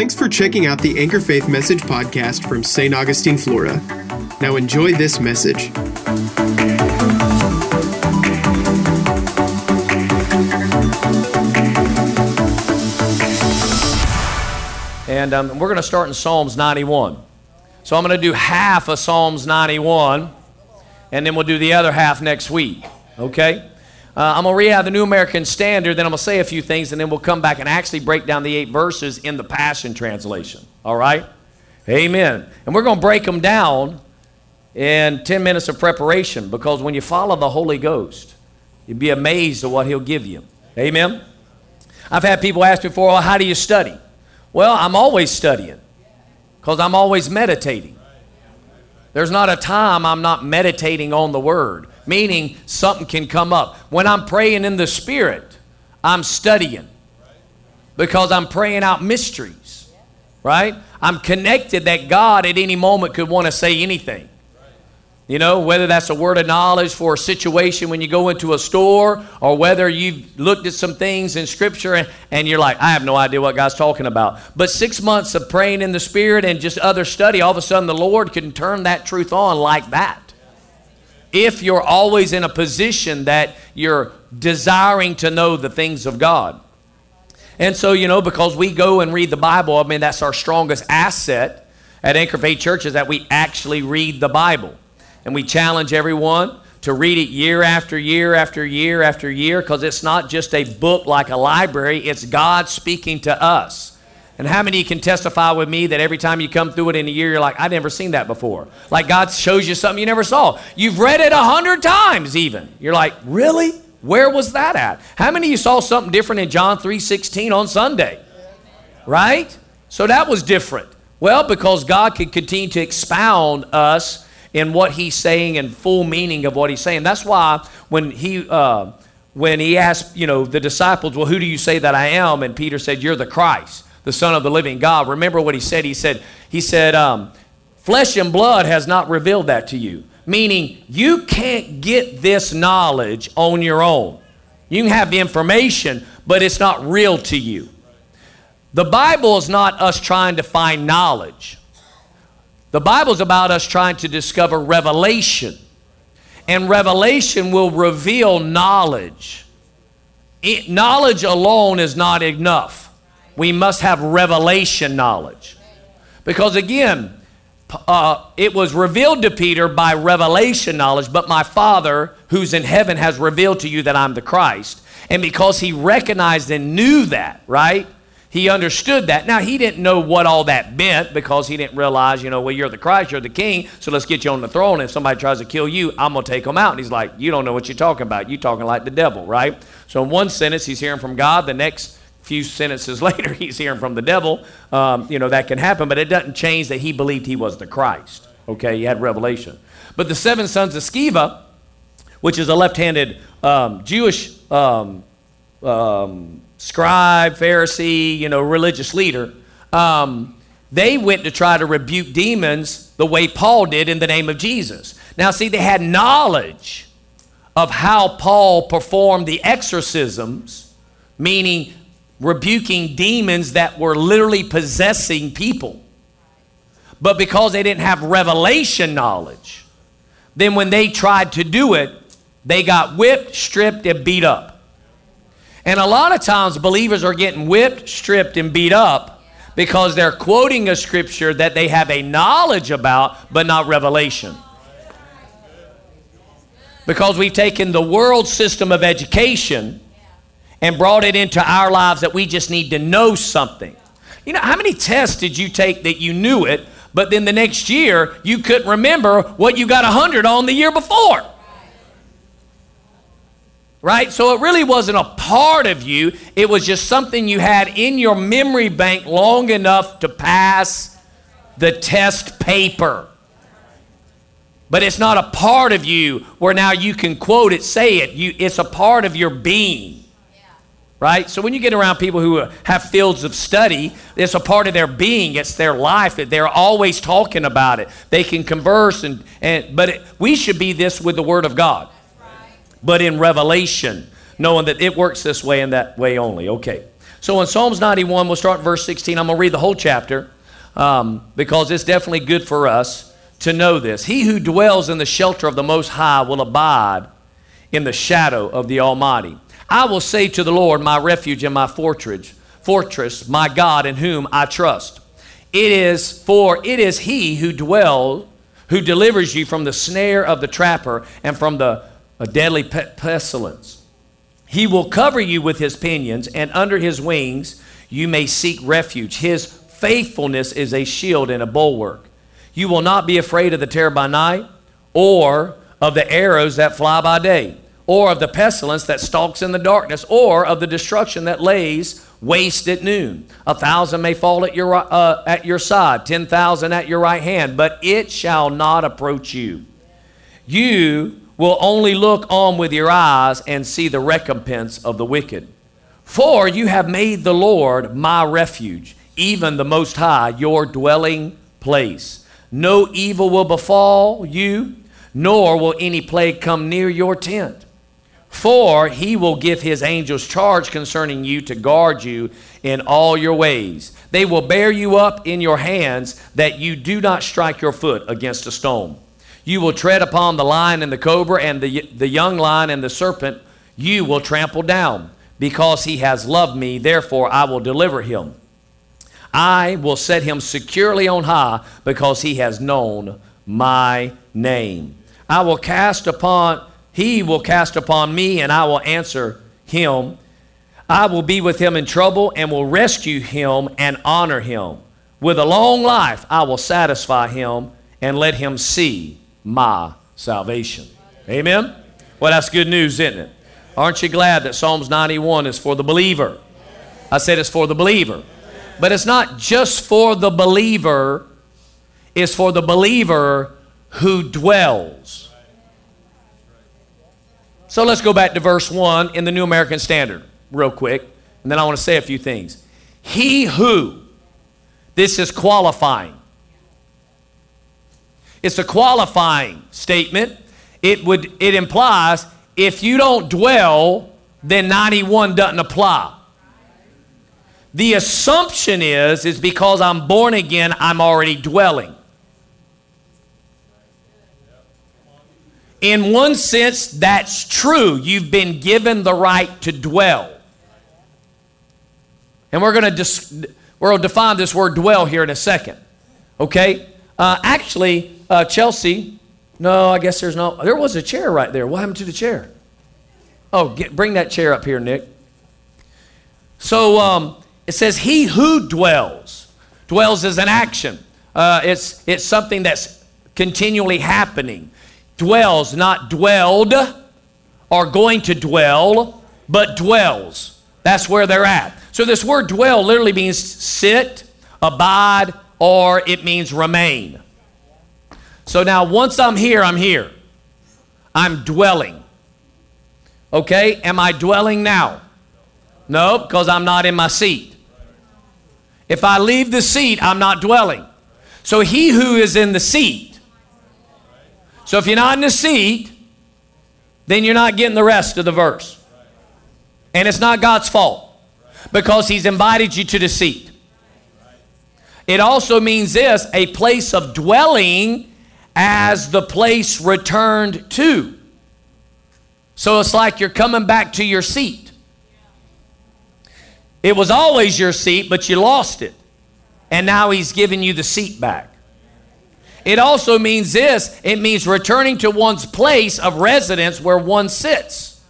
Thanks for checking out the Anchor Faith Message podcast from St. Augustine, Florida. Now enjoy this message. And um, we're going to start in Psalms 91. So I'm going to do half of Psalms 91, and then we'll do the other half next week. Okay? Uh, I'm going to read out the New American Standard, then I'm going to say a few things, and then we'll come back and actually break down the eight verses in the Passion Translation. All right? Amen. And we're going to break them down in 10 minutes of preparation because when you follow the Holy Ghost, you'd be amazed at what He'll give you. Amen. I've had people ask before, well, how do you study? Well, I'm always studying because I'm always meditating. There's not a time I'm not meditating on the Word, meaning something can come up. When I'm praying in the Spirit, I'm studying because I'm praying out mysteries, right? I'm connected that God at any moment could want to say anything. You know, whether that's a word of knowledge for a situation when you go into a store, or whether you've looked at some things in Scripture and, and, you're like, I have no idea what God's talking about. But six months of praying in the Spirit and just other study, all of a sudden the Lord can turn that truth on like that. If you're always in a position that you're desiring to know the things of God. And so, you know, because we go and read the Bible, I mean, that's our strongest asset at Anchor Faith Church is that we actually read the Bible. And we challenge everyone to read it year after year after year after year because it's not just a book like a library, it's God speaking to us. And how many can testify with me that every time you come through it in a year, you're like, I've never seen that before? Like God shows you something you never saw. You've read it a hundred times even. You're like, really? Where was that at? How many of you saw something different in John 3:16 on Sunday? Right? So that was different. Well, because God could continue to expound us in what he's saying and full meaning of what he's saying. That's why when he uh, when he asked, you know, the disciples, well, who do you say that I am? And Peter said, you're the Christ, the Son of the living God. Remember what he said? He said, he said, um, flesh and blood has not revealed that to you. Meaning, you can't get this knowledge on your own. You can have the information, but it's not real to you. The Bible is not us trying to find knowledge. The Bible's about us trying to discover revelation. And revelation will reveal knowledge. It, knowledge alone is not enough. We must have revelation knowledge. Because again, uh, it was revealed to Peter by revelation knowledge, but my Father who's in heaven has revealed to you that I'm the Christ. And because he recognized and knew that, right? He understood that. Now, he didn't know what all that meant because he didn't realize, you know, well, you're the Christ, you're the king, so let's get you on the throne. And if somebody tries to kill you, I'm going to take them out. And he's like, you don't know what you're talking about. You're talking like the devil, right? So, in one sentence, he's hearing from God. The next few sentences later, he's hearing from the devil. Um, you know, that can happen, but it doesn't change that he believed he was the Christ. Okay, he had revelation. But the seven sons of Sceva, which is a left handed um, Jewish um, um scribe, Pharisee, you know, religious leader, um, they went to try to rebuke demons the way Paul did in the name of Jesus. Now, see, they had knowledge of how Paul performed the exorcisms, meaning rebuking demons that were literally possessing people. But because they didn't have revelation knowledge, then when they tried to do it, they got whipped, stripped, and beat up. And a lot of times believers are getting whipped, stripped, and beat up because they're quoting a scripture that they have a knowledge about, but not revelation. Because we've taken the world system of education and brought it into our lives that we just need to know something. You know, how many tests did you take that you knew it, but then the next year you couldn't remember what you got 100 on the year before? right? So it really wasn't a part of you, it was just something you had in your memory bank long enough to pass the test paper. But it's not a part of you where now you can quote it, say it. You, it's a part of your being. Right? So when you get around people who have fields of study, it's a part of their being, it's their life. They're always talking about it. They can converse and, and but it, we should be this with the word of God but in revelation, knowing that it works this way and that way only. Okay. So in Psalms 91, we'll start verse 16. I'm going to read the whole chapter um, because it's definitely good for us to know this. He who dwells in the shelter of the Most High will abide in the shadow of the Almighty. I will say to the Lord, my refuge and my fortress, fortress, my God in whom I trust. It is for it is he who dwells, who delivers you from the snare of the trapper and from the deadly pestilence. He will cover you with his pinions, and under his wings you may seek refuge. His faithfulness is a shield and a bulwark. You will not be afraid of the terror by night, or of the arrows that fly by day, or of the pestilence that stalks in the darkness, or of the destruction that lays waste at noon. A thousand may fall at your, uh, at your side, ten thousand at your right hand, but it shall not approach you. You will only look on with your eyes and see the recompense of the wicked. For you have made the Lord my refuge, even the Most High, your dwelling place. No evil will befall you, nor will any plague come near your tent. For he will give his angels charge concerning you to guard you in all your ways. They will bear you up in your hands that you do not strike your foot against a stone. You will tread upon the lion and the cobra and the, the young lion and the serpent. You will trample down. Because he has loved me, therefore I will deliver him. I will set him securely on high because he has known my name. I will cast upon, he will cast upon me, and I will answer him. I will be with him in trouble and will rescue him and honor him. With a long life, I will satisfy him and let him see my salvation. Amen? Well, that's good news, isn't it? Aren't you glad that Psalms 91 is for the believer? I said it's for the believer. But it's not just for the believer, it's for the believer who dwells. So let's go back to verse 1 in the New American Standard, real quick, and then I want to say a few things. He who, this is qualifying. It's a qualifying statement. It would it implies if you don't dwell, then 91 doesn't apply. The assumption is is because I'm born again, I'm already dwelling. In one sense, that's true. You've been given the right to dwell. And we're going to dis- to define this word dwell here in a second. Okay? Uh, actually, uh, Chelsea, no, I guess there's no. There was a chair right there. What happened to the chair? Oh, get, bring that chair up here, Nick. So um, it says, He who dwells. Dwells is an action, uh, it's, it's something that's continually happening. Dwells, not dwelled or going to dwell, but dwells. That's where they're at. So this word dwell literally means sit, abide, or it means remain. So now, once I'm here, I'm here. I'm dwelling. Okay, am I dwelling now? No, because I'm not in my seat. If I leave the seat, I'm not dwelling. So he who is in the seat. So if you're not in the seat, then you're not getting the rest of the verse. And it's not God's fault because he's invited you to the seat. It also means this a place of dwelling as the place returned to. So it's like you're coming back to your seat. It was always your seat, but you lost it. And now he's giving you the seat back. It also means this it means returning to one's place of residence where one sits.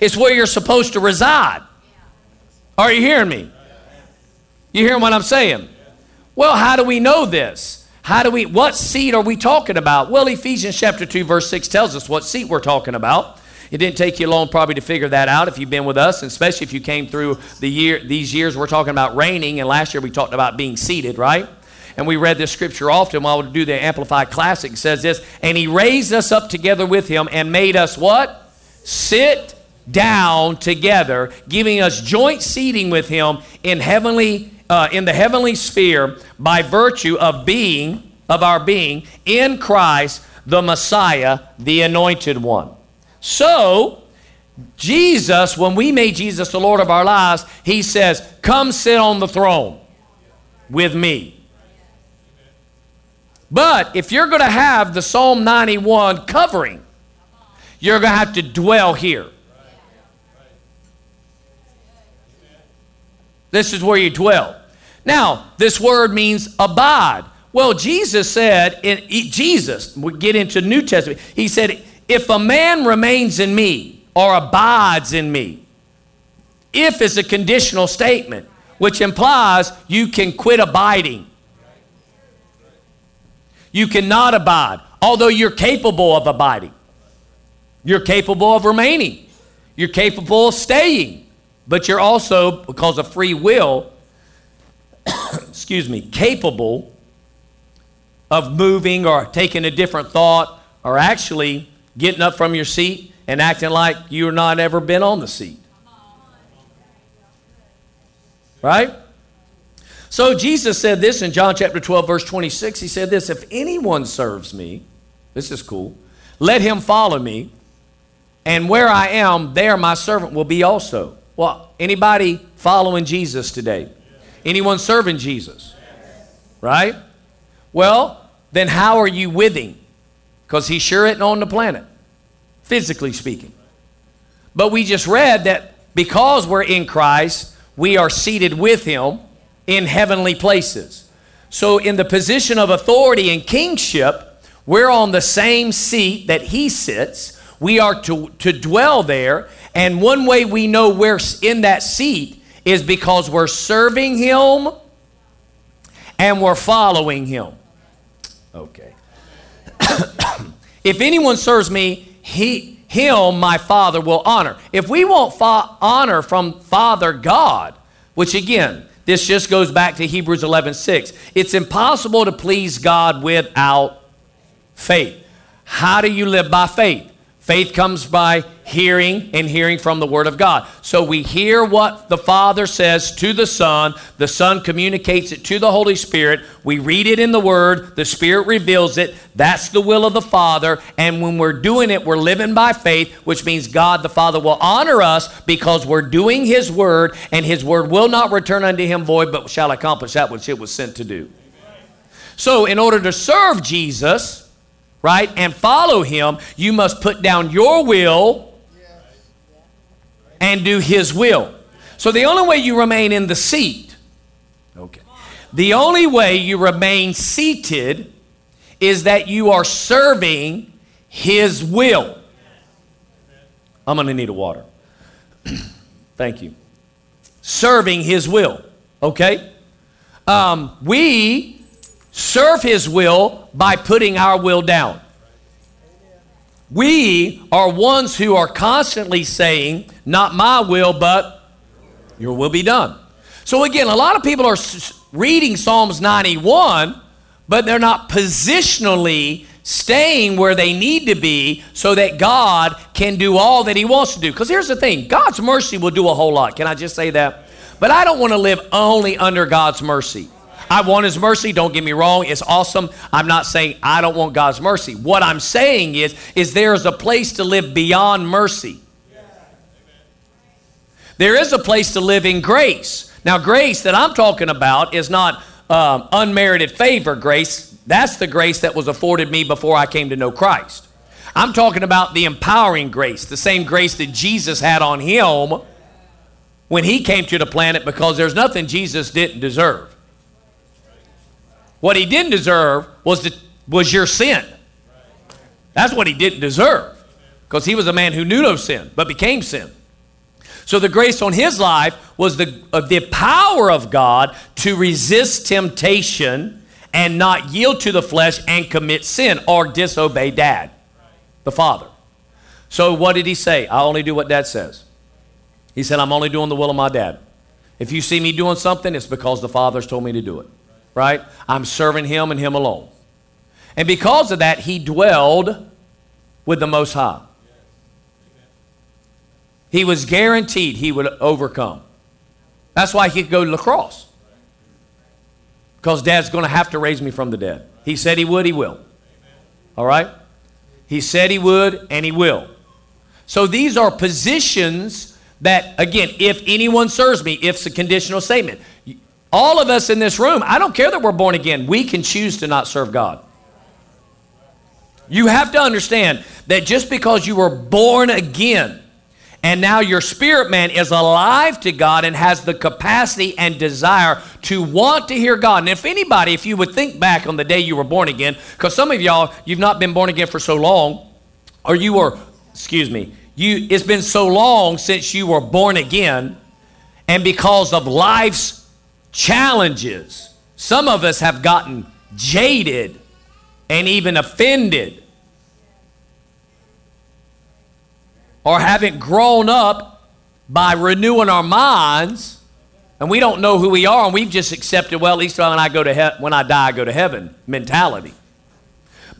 It's where you're supposed to reside. Are you hearing me? You hearing what I'm saying? Well, how do we know this? How do we, what seat are we talking about? Well, Ephesians chapter 2, verse 6 tells us what seat we're talking about. It didn't take you long probably to figure that out if you've been with us, and especially if you came through the year, these years we're talking about reigning, and last year we talked about being seated, right? And we read this scripture often while we do the Amplified Classic. Says this, and he raised us up together with him and made us what? Sit down together, giving us joint seating with him in heavenly uh, in the heavenly sphere by virtue of being, of our being in Christ, the Messiah, the anointed one. So, Jesus, when we made Jesus the Lord of our lives, he says, Come sit on the throne with me. But if you're going to have the Psalm 91 covering, you're going to have to dwell here. This is where you dwell. Now, this word means abide. Well, Jesus said, in, Jesus, we get into New Testament, he said, if a man remains in me or abides in me, if is a conditional statement, which implies you can quit abiding. You cannot abide, although you're capable of abiding. You're capable of remaining. You're capable of staying. But you're also, because of free will, excuse me, capable of moving or taking a different thought or actually getting up from your seat and acting like you're not ever been on the seat. Right? So Jesus said this in John chapter 12, verse 26. He said this If anyone serves me, this is cool, let him follow me, and where I am, there my servant will be also. Well, anybody following Jesus today? Anyone serving Jesus? Right? Well, then how are you with him? Because he sure isn't on the planet, physically speaking. But we just read that because we're in Christ, we are seated with him in heavenly places. So, in the position of authority and kingship, we're on the same seat that he sits. We are to, to dwell there. And one way we know we're in that seat is because we're serving him and we're following him. Okay. if anyone serves me, he, him my Father will honor. If we want fa- honor from Father God, which again, this just goes back to Hebrews 11 6. It's impossible to please God without faith. How do you live by faith? Faith comes by hearing and hearing from the Word of God. So we hear what the Father says to the Son, the Son communicates it to the Holy Spirit. We read it in the Word, the Spirit reveals it. That's the will of the Father. And when we're doing it, we're living by faith, which means God the Father will honor us because we're doing His Word, and His Word will not return unto Him void, but shall accomplish that which it was sent to do. So, in order to serve Jesus, right, and follow him, you must put down your will and do his will. So the only way you remain in the seat, okay, the only way you remain seated is that you are serving his will. I'm going to need a water. Thank you. Serving his will, okay? Um, we serve His will by putting our will down. We are ones who are constantly saying, Not my will, but your will be done. So, again, a lot of people are reading Psalms 91, but they're not positionally staying where they need to be so that God can do all that He wants to do. Because here's the thing God's mercy will do a whole lot. Can I just say that? But I don't want to live only under God's mercy. I want His mercy. Don't get me wrong. It's awesome. I'm not saying I don't want God's mercy. What I'm saying is, is there is a place to live beyond mercy. There is a place to live in grace. Now, grace that I'm talking about is not um, unmerited favor grace. That's the grace that was afforded me before I came to know Christ. I'm talking about the empowering grace, the same grace that Jesus had on him when he came to the planet because there's nothing Jesus didn't deserve. What he didn't deserve was, the, was your sin. That's what he didn't deserve because he was a man who knew no sin but became sin. So the grace on his life was the, uh, the power of God to resist temptation and not yield to the flesh and commit sin or disobey dad, the father. So what did he say? I only do what dad says. He said, I'm only doing the will of my dad. If you see me doing something, it's because the father's told me to do it right? I'm serving him and him alone. And because of that, he dwelled with the Most High. He was guaranteed he would overcome. That's why he could go to the cross. Because dad's going to have to raise me from the dead. He said he would, he will. All right? He said he would, and he will. So these are positions that, again, if anyone serves me, if it's a conditional statement. All of us in this room, I don't care that we're born again, we can choose to not serve God. You have to understand that just because you were born again and now your spirit man is alive to God and has the capacity and desire to want to hear God. And if anybody, if you would think back on the day you were born again, because some of y'all, you've not been born again for so long, or you were, excuse me, you, it's been so long since you were born again, and because of life's challenges, some of us have gotten jaded and even offended or haven't grown up by renewing our minds and we don't know who we are and we've just accepted well at least when i go to he- when i die i go to heaven mentality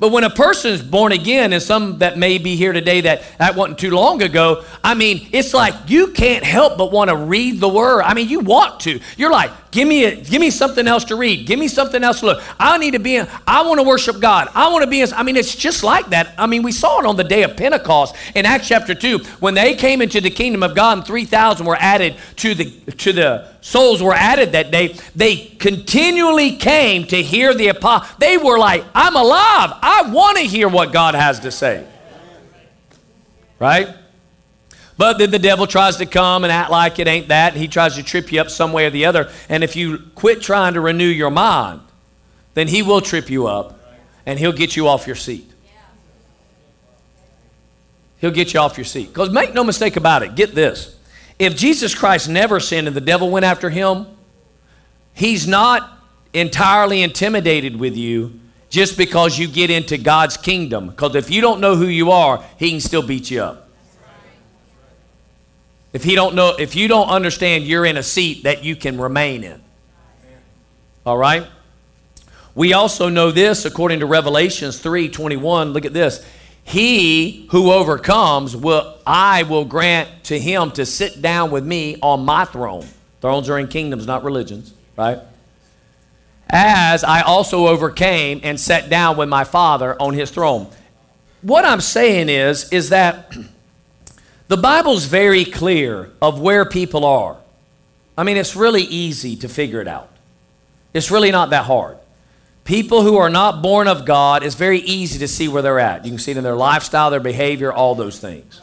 but when a person is born again, and some that may be here today that that wasn't too long ago, I mean, it's like you can't help but want to read the word. I mean, you want to. You're like, give me a, give me something else to read. Give me something else to look. I need to be in, I want to worship God. I want to be in, I mean, it's just like that. I mean, we saw it on the day of Pentecost in Acts chapter 2 when they came into the kingdom of God and 3,000 were added to the to the souls were added that day. They continually came to hear the apostle. They were like, I'm alive. I want to hear what God has to say. Right? But then the devil tries to come and act like it ain't that. He tries to trip you up some way or the other. And if you quit trying to renew your mind, then he will trip you up and he'll get you off your seat. He'll get you off your seat. Because make no mistake about it, get this. If Jesus Christ never sinned and the devil went after him, he's not entirely intimidated with you just because you get into God's kingdom. Because if you don't know who you are, he can still beat you up. If he don't know, if you don't understand you're in a seat that you can remain in. All right? We also know this according to Revelations 3:21. Look at this. He who overcomes will I will grant to him to sit down with me on my throne. Thrones are in kingdoms, not religions, right? As I also overcame and sat down with my Father on his throne. What I'm saying is is that the Bible's very clear of where people are. I mean, it's really easy to figure it out. It's really not that hard. People who are not born of God, it's very easy to see where they're at. You can see it in their lifestyle, their behavior, all those things.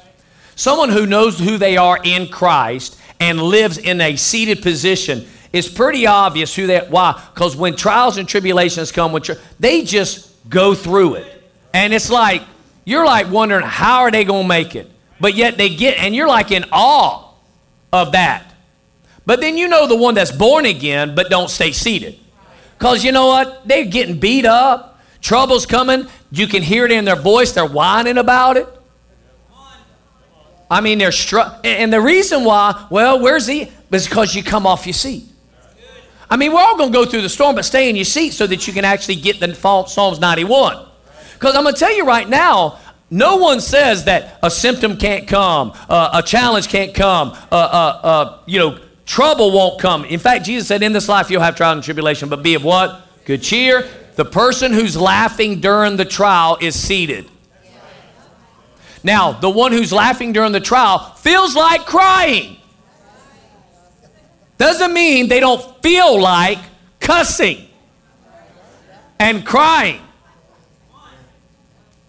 Someone who knows who they are in Christ and lives in a seated position, it's pretty obvious who they why because when trials and tribulations come when they just go through it and it's like you're like wondering how are they going to make it but yet they get and you're like in awe of that but then you know the one that's born again but don't stay seated because you know what? They're getting beat up. Trouble's coming. You can hear it in their voice. They're whining about it. I mean, they're struck. And the reason why, well, where's he? Is because you come off your seat. I mean, we're all going to go through the storm, but stay in your seat so that you can actually get the Psalms 91. Because I'm going to tell you right now, no one says that a symptom can't come, uh, a challenge can't come, uh, uh, uh you know, Trouble won't come. In fact, Jesus said, In this life you'll have trial and tribulation, but be of what? Good cheer. The person who's laughing during the trial is seated. Now, the one who's laughing during the trial feels like crying. Doesn't mean they don't feel like cussing and crying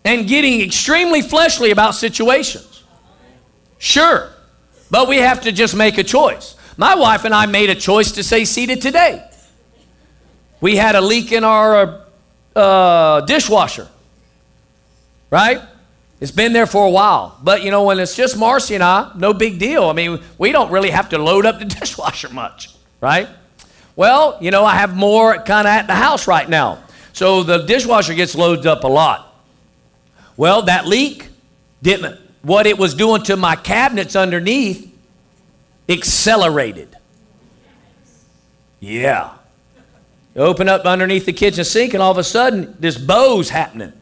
and getting extremely fleshly about situations. Sure, but we have to just make a choice. My wife and I made a choice to stay seated today. We had a leak in our uh, dishwasher, right? It's been there for a while. But you know, when it's just Marcy and I, no big deal. I mean, we don't really have to load up the dishwasher much, right? Well, you know, I have more kind of at the house right now. So the dishwasher gets loaded up a lot. Well, that leak didn't, what it was doing to my cabinets underneath accelerated. Yeah. You open up underneath the kitchen sink, and all of a sudden, this bow's happening.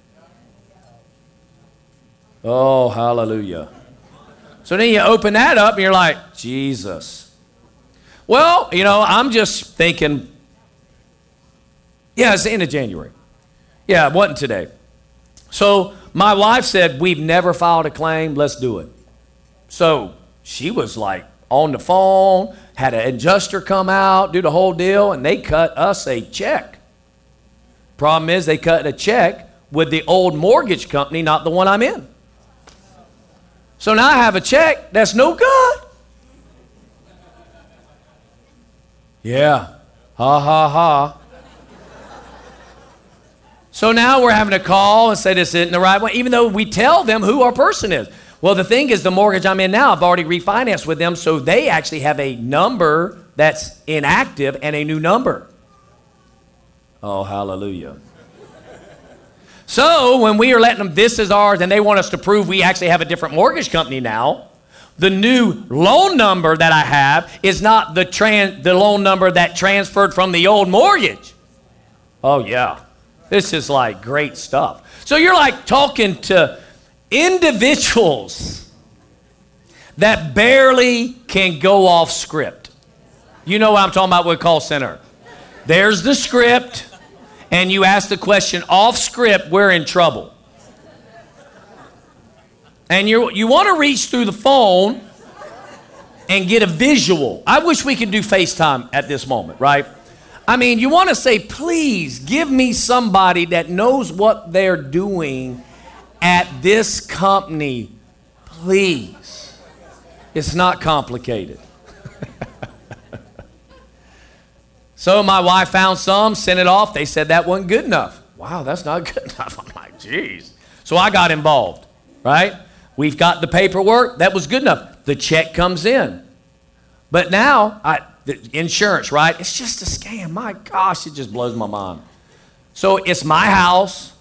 Oh, hallelujah. So then you open that up, and you're like, Jesus. Well, you know, I'm just thinking, yeah, it's the end of January. Yeah, it wasn't today. So my wife said, We've never filed a claim, let's do it. So she was like on the phone, had an adjuster come out, do the whole deal, and they cut us a check. Problem is, they cut a check with the old mortgage company, not the one I'm in. So now I have a check that's no good. Yeah. Ha ha ha. So now we're having to call and say this isn't the right one, even though we tell them who our person is. Well, the thing is, the mortgage I'm in now, I've already refinanced with them, so they actually have a number that's inactive and a new number. Oh, hallelujah. So when we are letting them, this is ours, and they want us to prove we actually have a different mortgage company now, the new loan number that I have is not the, tran- the loan number that transferred from the old mortgage. Oh, yeah. This is like great stuff. So you're like talking to individuals that barely can go off script. You know what I'm talking about with call center. There's the script, and you ask the question off script, we're in trouble. And you you want to reach through the phone and get a visual. I wish we could do FaceTime at this moment, right? I mean, you want to say, please give me somebody that knows what they're doing at this company. Please. It's not complicated. so my wife found some, sent it off. They said that wasn't good enough. Wow, that's not good enough. I'm like, geez. So I got involved, right? We've got the paperwork. That was good enough. The check comes in. But now, I, the insurance, right? It's just a scam. My gosh, it just blows my mind. So it's my house,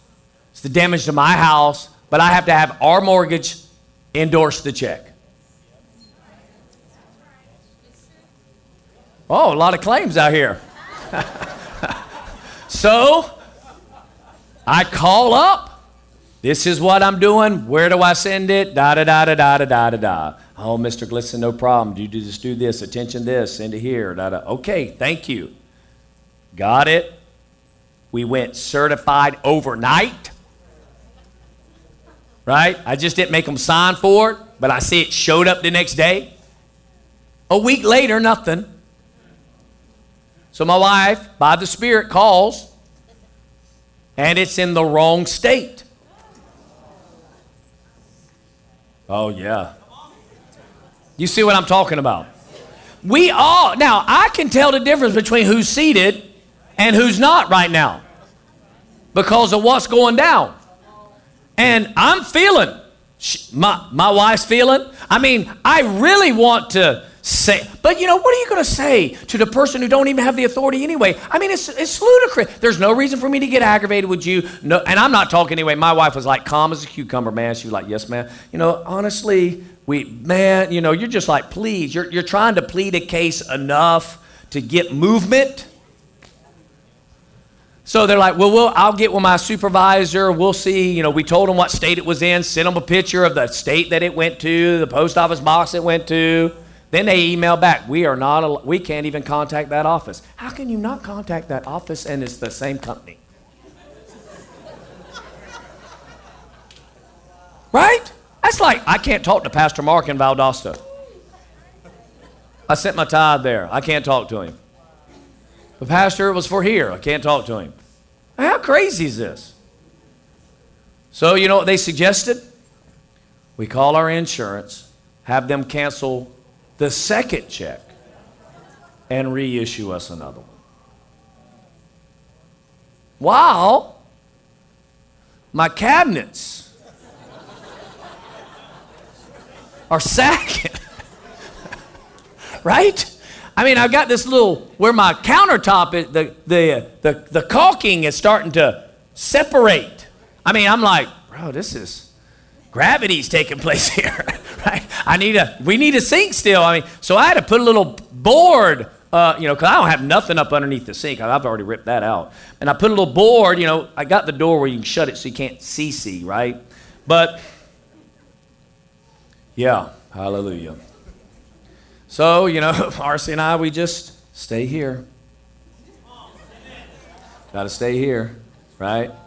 it's the damage to my house, but I have to have our mortgage endorse the check. Oh, a lot of claims out here. so I call up. This is what I'm doing. Where do I send it? Da da da da da da da da. Oh, Mr. Glisson, no problem. Do you just do this? Attention this, it here. Da, da. Okay, thank you. Got it. We went certified overnight. Right? I just didn't make them sign for it, but I see it showed up the next day. A week later, nothing. So my wife, by the Spirit, calls, and it's in the wrong state. Oh, yeah. You see what I'm talking about? We all, now I can tell the difference between who's seated and who's not right now because of what's going down. And I'm feeling, my, my wife's feeling. I mean, I really want to say, but you know, what are you going to say to the person who don't even have the authority anyway? I mean, it's, it's ludicrous. There's no reason for me to get aggravated with you. No, and I'm not talking anyway. My wife was like calm as a cucumber, man. She was like, yes, man. You know, honestly, we, man, you know, you're just like, please, you're, you're trying to plead a case enough to get movement. So they're like, well, we'll, I'll get with my supervisor. We'll see. You know, we told them what state it was in, sent them a picture of the state that it went to, the post office box it went to. Then they email back, we are not, we can't even contact that office. How can you not contact that office and it's the same company? right? That's like, I can't talk to Pastor Mark in Valdosta. I sent my tithe there. I can't talk to him. The pastor was for here. I can't talk to him. How crazy is this? So, you know what they suggested? We call our insurance, have them cancel the second check, and reissue us another one. While my cabinets are sagging. right? I mean, I've got this little where my countertop is, the, the, the, the caulking is starting to separate. I mean, I'm like, bro, this is gravity's taking place here, right? I need a, we need a sink still. I mean, so I had to put a little board, uh, you know, because I don't have nothing up underneath the sink. I've already ripped that out. And I put a little board, you know, I got the door where you can shut it so you can't see see, right? But yeah, hallelujah. So, you know, Marcy and I, we just stay here. Got to stay here, right?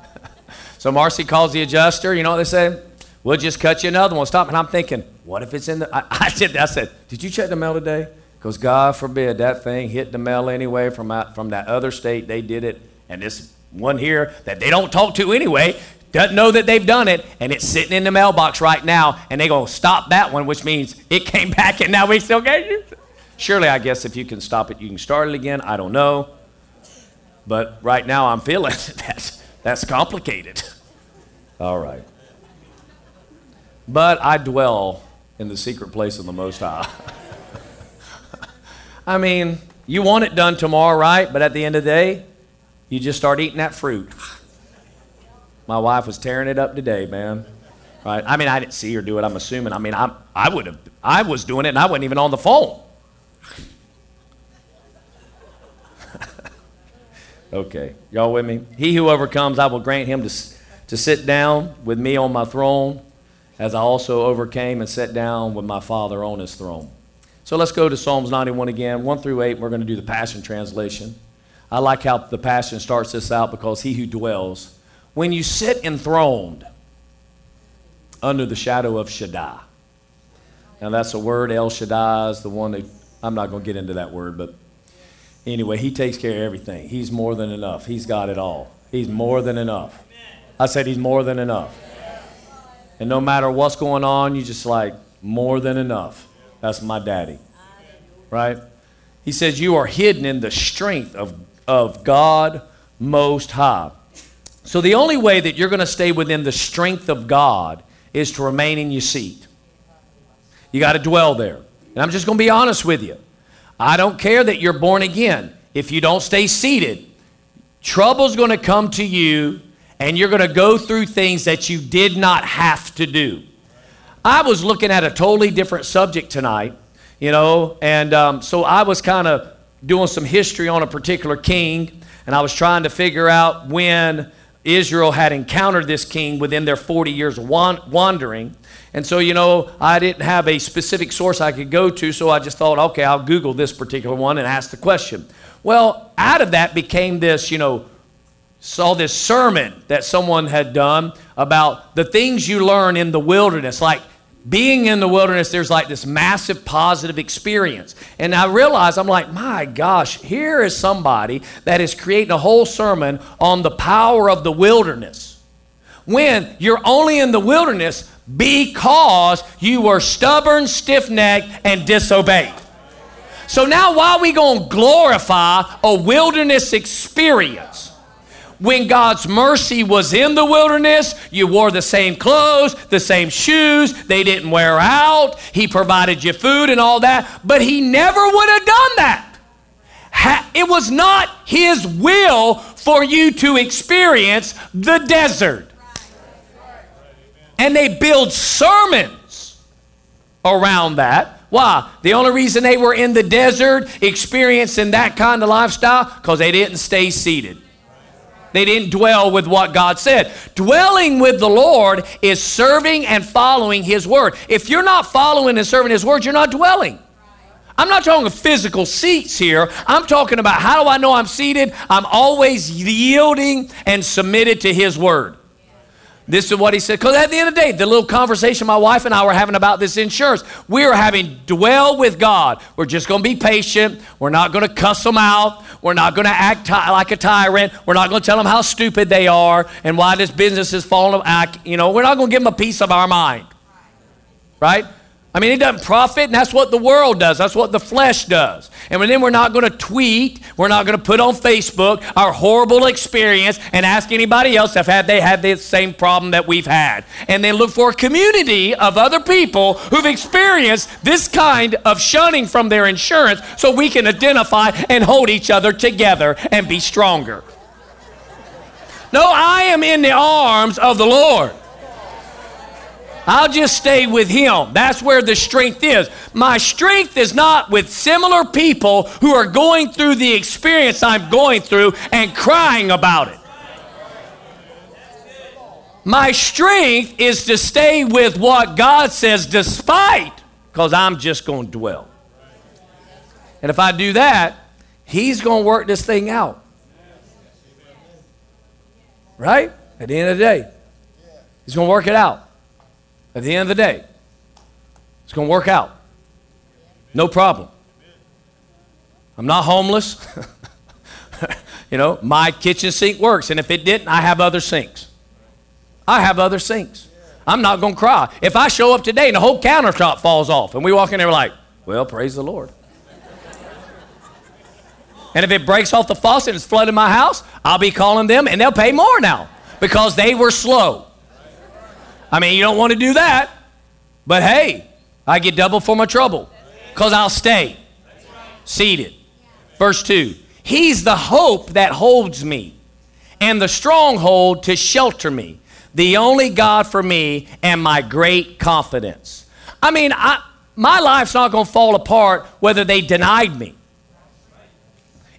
So Marcy calls the adjuster. You know what they say? We'll just cut you another one. Stop. And I'm thinking, what if it's in the. I, I, said, I said, did you check the mail today? Because God forbid that thing hit the mail anyway from, out, from that other state. They did it. And this one here that they don't talk to anyway doesn't know that they've done it. And it's sitting in the mailbox right now. And they go, stop that one, which means it came back and now we still get you. Surely, I guess if you can stop it, you can start it again. I don't know. But right now, I'm feeling that's, that's complicated. All right. But I dwell in the secret place of the Most High. I mean, you want it done tomorrow, right? But at the end of the day, you just start eating that fruit. My wife was tearing it up today, man. Right? I mean, I didn't see her do it. I'm assuming. I mean, I, I would have. I was doing it, and I wasn't even on the phone. okay, y'all with me? He who overcomes, I will grant him to, to sit down with me on my throne, as I also overcame and sat down with my Father on his throne. So let's go to Psalms 91 again, 1 through 8. We're going to do the Passion Translation. I like how the Passion starts this out because he who dwells, when you sit enthroned under the shadow of Shaddai. Now that's a word, El Shaddai is the one that, I'm not going to get into that word, but anyway, he takes care of everything. He's more than enough. He's got it all. He's more than enough. I said he's more than enough. And no matter what's going on, you just like, more than enough. That's my daddy. Right? He says, You are hidden in the strength of, of God Most High. So the only way that you're going to stay within the strength of God is to remain in your seat. You got to dwell there. And I'm just going to be honest with you. I don't care that you're born again. If you don't stay seated, trouble's going to come to you and you're going to go through things that you did not have to do. I was looking at a totally different subject tonight, you know, and um, so I was kind of doing some history on a particular king, and I was trying to figure out when Israel had encountered this king within their 40 years of wandering. And so, you know, I didn't have a specific source I could go to, so I just thought, okay, I'll Google this particular one and ask the question. Well, out of that became this, you know, saw this sermon that someone had done about the things you learn in the wilderness. Like being in the wilderness, there's like this massive positive experience. And I realized, I'm like, my gosh, here is somebody that is creating a whole sermon on the power of the wilderness. When you're only in the wilderness because you were stubborn, stiff necked, and disobeyed. So now, why are we going to glorify a wilderness experience? When God's mercy was in the wilderness, you wore the same clothes, the same shoes, they didn't wear out. He provided you food and all that, but He never would have done that. It was not His will for you to experience the desert. And they build sermons around that. Why? The only reason they were in the desert experiencing that kind of lifestyle because they didn't stay seated. They didn't dwell with what God said. Dwelling with the Lord is serving and following His word. If you're not following and serving His word, you're not dwelling. I'm not talking of physical seats here. I'm talking about how do I know I'm seated? I'm always yielding and submitted to His word. This is what he said. Because at the end of the day, the little conversation my wife and I were having about this insurance, we are having dwell with God. We're just going to be patient. We're not going to cuss them out. We're not going to act ty- like a tyrant. We're not going to tell them how stupid they are and why this business is falling. Apart. You know, we're not going to give them a piece of our mind. Right? I mean, it doesn't profit, and that's what the world does. That's what the flesh does. And then we're not going to tweet, we're not going to put on Facebook our horrible experience and ask anybody else if had they had the same problem that we've had. And then look for a community of other people who've experienced this kind of shunning from their insurance so we can identify and hold each other together and be stronger. No, I am in the arms of the Lord. I'll just stay with Him. That's where the strength is. My strength is not with similar people who are going through the experience I'm going through and crying about it. My strength is to stay with what God says despite, because I'm just going to dwell. And if I do that, He's going to work this thing out. Right? At the end of the day, He's going to work it out. At the end of the day, it's going to work out. No problem. I'm not homeless. you know, my kitchen sink works, and if it didn't, I have other sinks. I have other sinks. I'm not going to cry. If I show up today and the whole countertop falls off, and we walk in there like, well, praise the Lord. and if it breaks off the faucet and it's flooding my house, I'll be calling them, and they'll pay more now because they were slow. I mean, you don't want to do that, but hey, I get double for my trouble because I'll stay seated. Verse 2 He's the hope that holds me and the stronghold to shelter me, the only God for me and my great confidence. I mean, I, my life's not going to fall apart whether they denied me.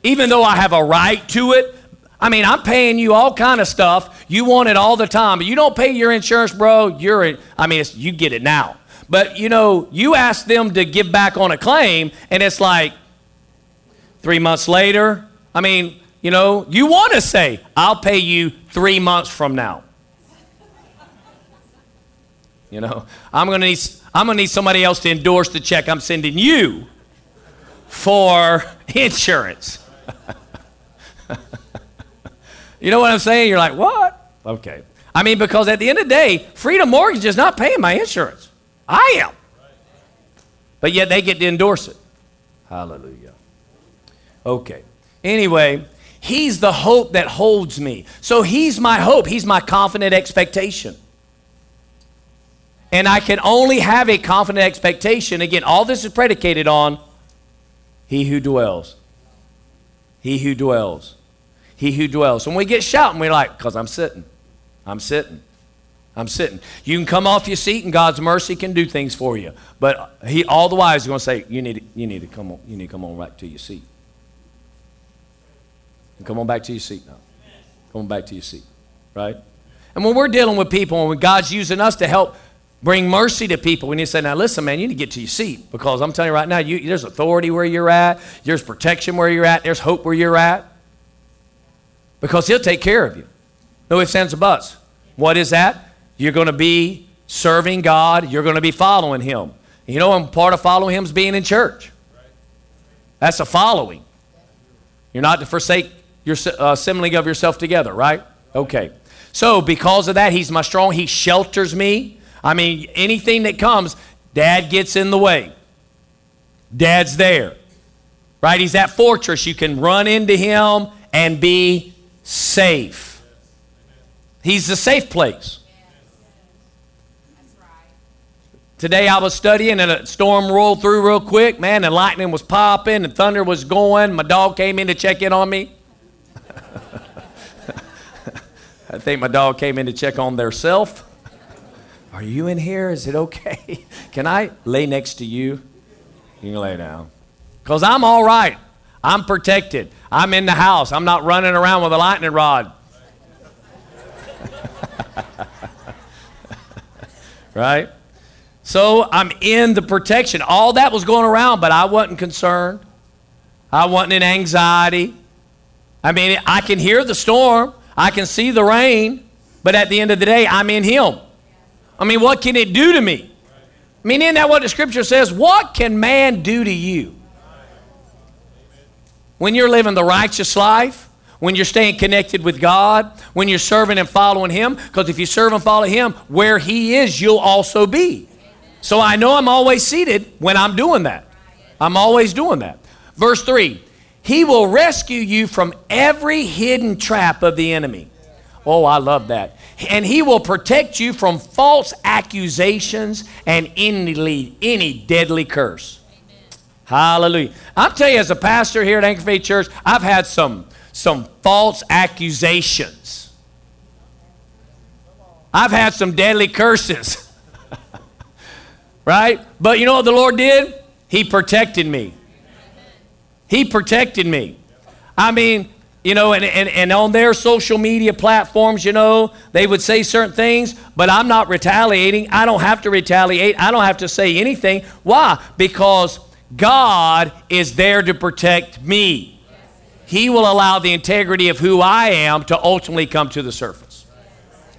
Even though I have a right to it, I mean, I'm paying you all kind of stuff. You want it all the time, but you don't pay your insurance, bro. You're, in, I mean, you get it now. But you know, you ask them to give back on a claim, and it's like three months later. I mean, you know, you want to say, I'll pay you three months from now. You know, I'm to need, I'm to need somebody else to endorse the check I'm sending you for insurance. you know what I'm saying? You're like, what? Okay. I mean, because at the end of the day, Freedom Mortgage is not paying my insurance. I am. But yet they get to endorse it. Hallelujah. Okay. Anyway, he's the hope that holds me. So he's my hope. He's my confident expectation. And I can only have a confident expectation. Again, all this is predicated on he who dwells. He who dwells. He who dwells. When we get shouting, we're like, because I'm sitting. I'm sitting. I'm sitting. You can come off your seat and God's mercy can do things for you. But he all the while is going to say, you need, you need to come on, you need to come on back to your seat. And come on back to your seat now. Come on back to your seat. Right? And when we're dealing with people and when God's using us to help bring mercy to people, we need to say, now listen, man, you need to get to your seat. Because I'm telling you right now, you, there's authority where you're at, there's protection where you're at, there's hope where you're at. Because he'll take care of you. No ifs, ands, or buts. What is that? You're going to be serving God. You're going to be following Him. You know, and part of following Him is being in church. That's a following. You're not to forsake your uh, assembling of yourself together, right? Okay. So, because of that, He's my strong. He shelters me. I mean, anything that comes, Dad gets in the way. Dad's there, right? He's that fortress. You can run into Him and be safe. He's the safe place. Today I was studying and a storm rolled through real quick, man, and lightning was popping and thunder was going. My dog came in to check in on me. I think my dog came in to check on their self. Are you in here? Is it okay? Can I lay next to you? You can lay down. Because I'm all right. I'm protected. I'm in the house. I'm not running around with a lightning rod. right? So I'm in the protection. All that was going around, but I wasn't concerned. I wasn't in anxiety. I mean, I can hear the storm, I can see the rain, but at the end of the day, I'm in Him. I mean, what can it do to me? I mean, isn't that what the scripture says? What can man do to you? When you're living the righteous life, when you're staying connected with God, when you're serving and following Him, because if you serve and follow Him, where He is, you'll also be. So I know I'm always seated when I'm doing that. I'm always doing that. Verse 3 He will rescue you from every hidden trap of the enemy. Oh, I love that. And he will protect you from false accusations and any, any deadly curse. Hallelujah. I'm telling you, as a pastor here at Anchor Faith Church, I've had some, some false accusations. I've had some deadly curses. Right? But you know what the Lord did? He protected me. He protected me. I mean, you know, and, and, and on their social media platforms, you know, they would say certain things, but I'm not retaliating. I don't have to retaliate. I don't have to say anything. Why? Because God is there to protect me. He will allow the integrity of who I am to ultimately come to the surface.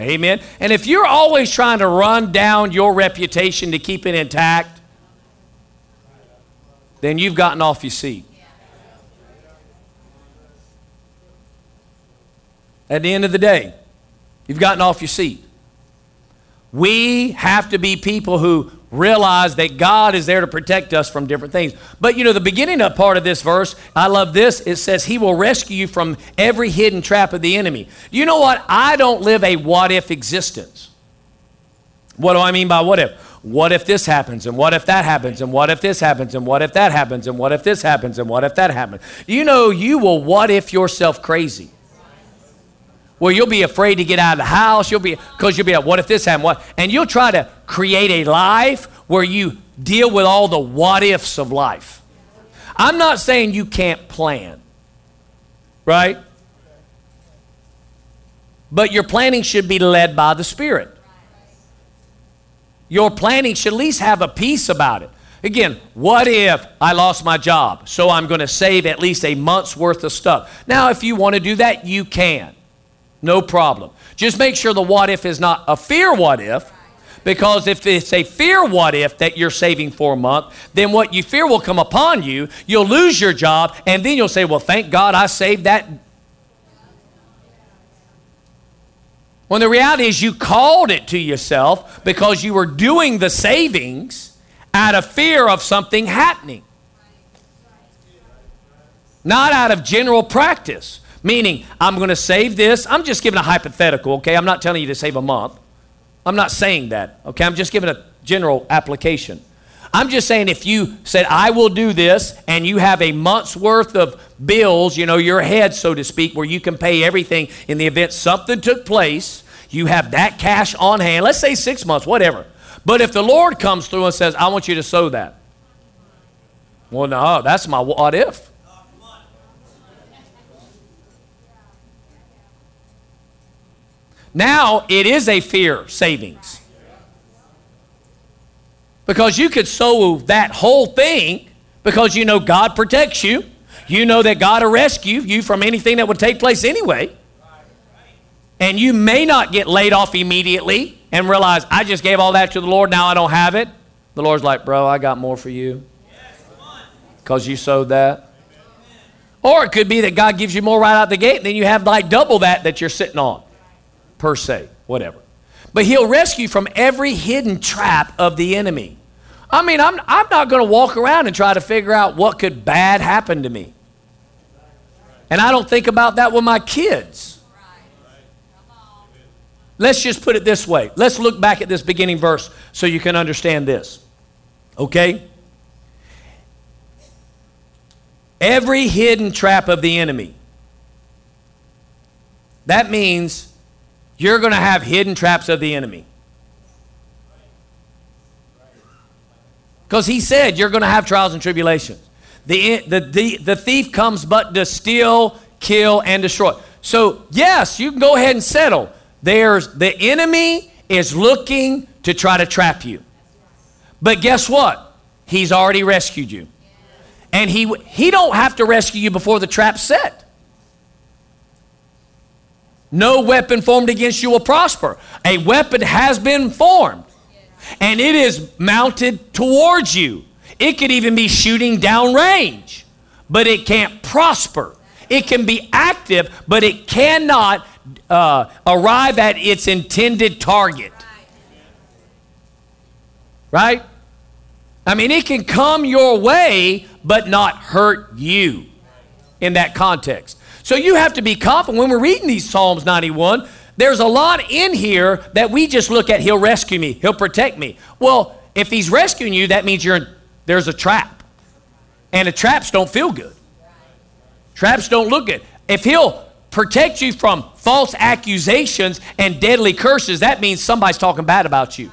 Amen. And if you're always trying to run down your reputation to keep it intact, then you've gotten off your seat. At the end of the day, you've gotten off your seat. We have to be people who realize that God is there to protect us from different things. But you know, the beginning of part of this verse, I love this. It says, He will rescue you from every hidden trap of the enemy. You know what? I don't live a what if existence. What do I mean by what if? What if this happens? And what if that happens? And what if this happens? And what if that happens? And what if this happens? And what if that happens? You know, you will what if yourself crazy where you'll be afraid to get out of the house. You'll be because you'll be like, what if this happened? What? And you'll try to create a life where you deal with all the what ifs of life. I'm not saying you can't plan, right? But your planning should be led by the Spirit. Your planning should at least have a peace about it. Again, what if I lost my job? So I'm going to save at least a month's worth of stuff. Now, if you want to do that, you can. No problem. Just make sure the what if is not a fear what if, because if it's a fear what if that you're saving for a month, then what you fear will come upon you. You'll lose your job, and then you'll say, Well, thank God I saved that. When the reality is, you called it to yourself because you were doing the savings out of fear of something happening, not out of general practice. Meaning, I'm going to save this. I'm just giving a hypothetical, okay? I'm not telling you to save a month. I'm not saying that, okay? I'm just giving a general application. I'm just saying if you said, I will do this, and you have a month's worth of bills, you know, your head, so to speak, where you can pay everything in the event something took place, you have that cash on hand, let's say six months, whatever. But if the Lord comes through and says, I want you to sow that, well, no, that's my what if. Now it is a fear savings. Because you could sow that whole thing because you know God protects you. You know that God will rescue you from anything that would take place anyway. And you may not get laid off immediately and realize, I just gave all that to the Lord, now I don't have it. The Lord's like, bro, I got more for you. Because you sowed that. Or it could be that God gives you more right out the gate, and then you have like double that that you're sitting on per se, whatever. But he'll rescue from every hidden trap of the enemy. I mean, I'm, I'm not going to walk around and try to figure out what could bad happen to me. And I don't think about that with my kids. Let's just put it this way. Let's look back at this beginning verse so you can understand this. Okay? Every hidden trap of the enemy. That means you're going to have hidden traps of the enemy. Because he said you're going to have trials and tribulations. The, the, the, the thief comes but to steal, kill, and destroy. So, yes, you can go ahead and settle. There's the enemy is looking to try to trap you. But guess what? He's already rescued you. And he, he don't have to rescue you before the trap's set. No weapon formed against you will prosper. A weapon has been formed, and it is mounted towards you. It could even be shooting down range, but it can't prosper. It can be active, but it cannot uh, arrive at its intended target. Right? I mean, it can come your way, but not hurt you in that context. So you have to be confident when we're reading these Psalms 91. There's a lot in here that we just look at. He'll rescue me. He'll protect me. Well, if he's rescuing you, that means you're in, there's a trap, and the traps don't feel good. Traps don't look good. If he'll protect you from false accusations and deadly curses, that means somebody's talking bad about you,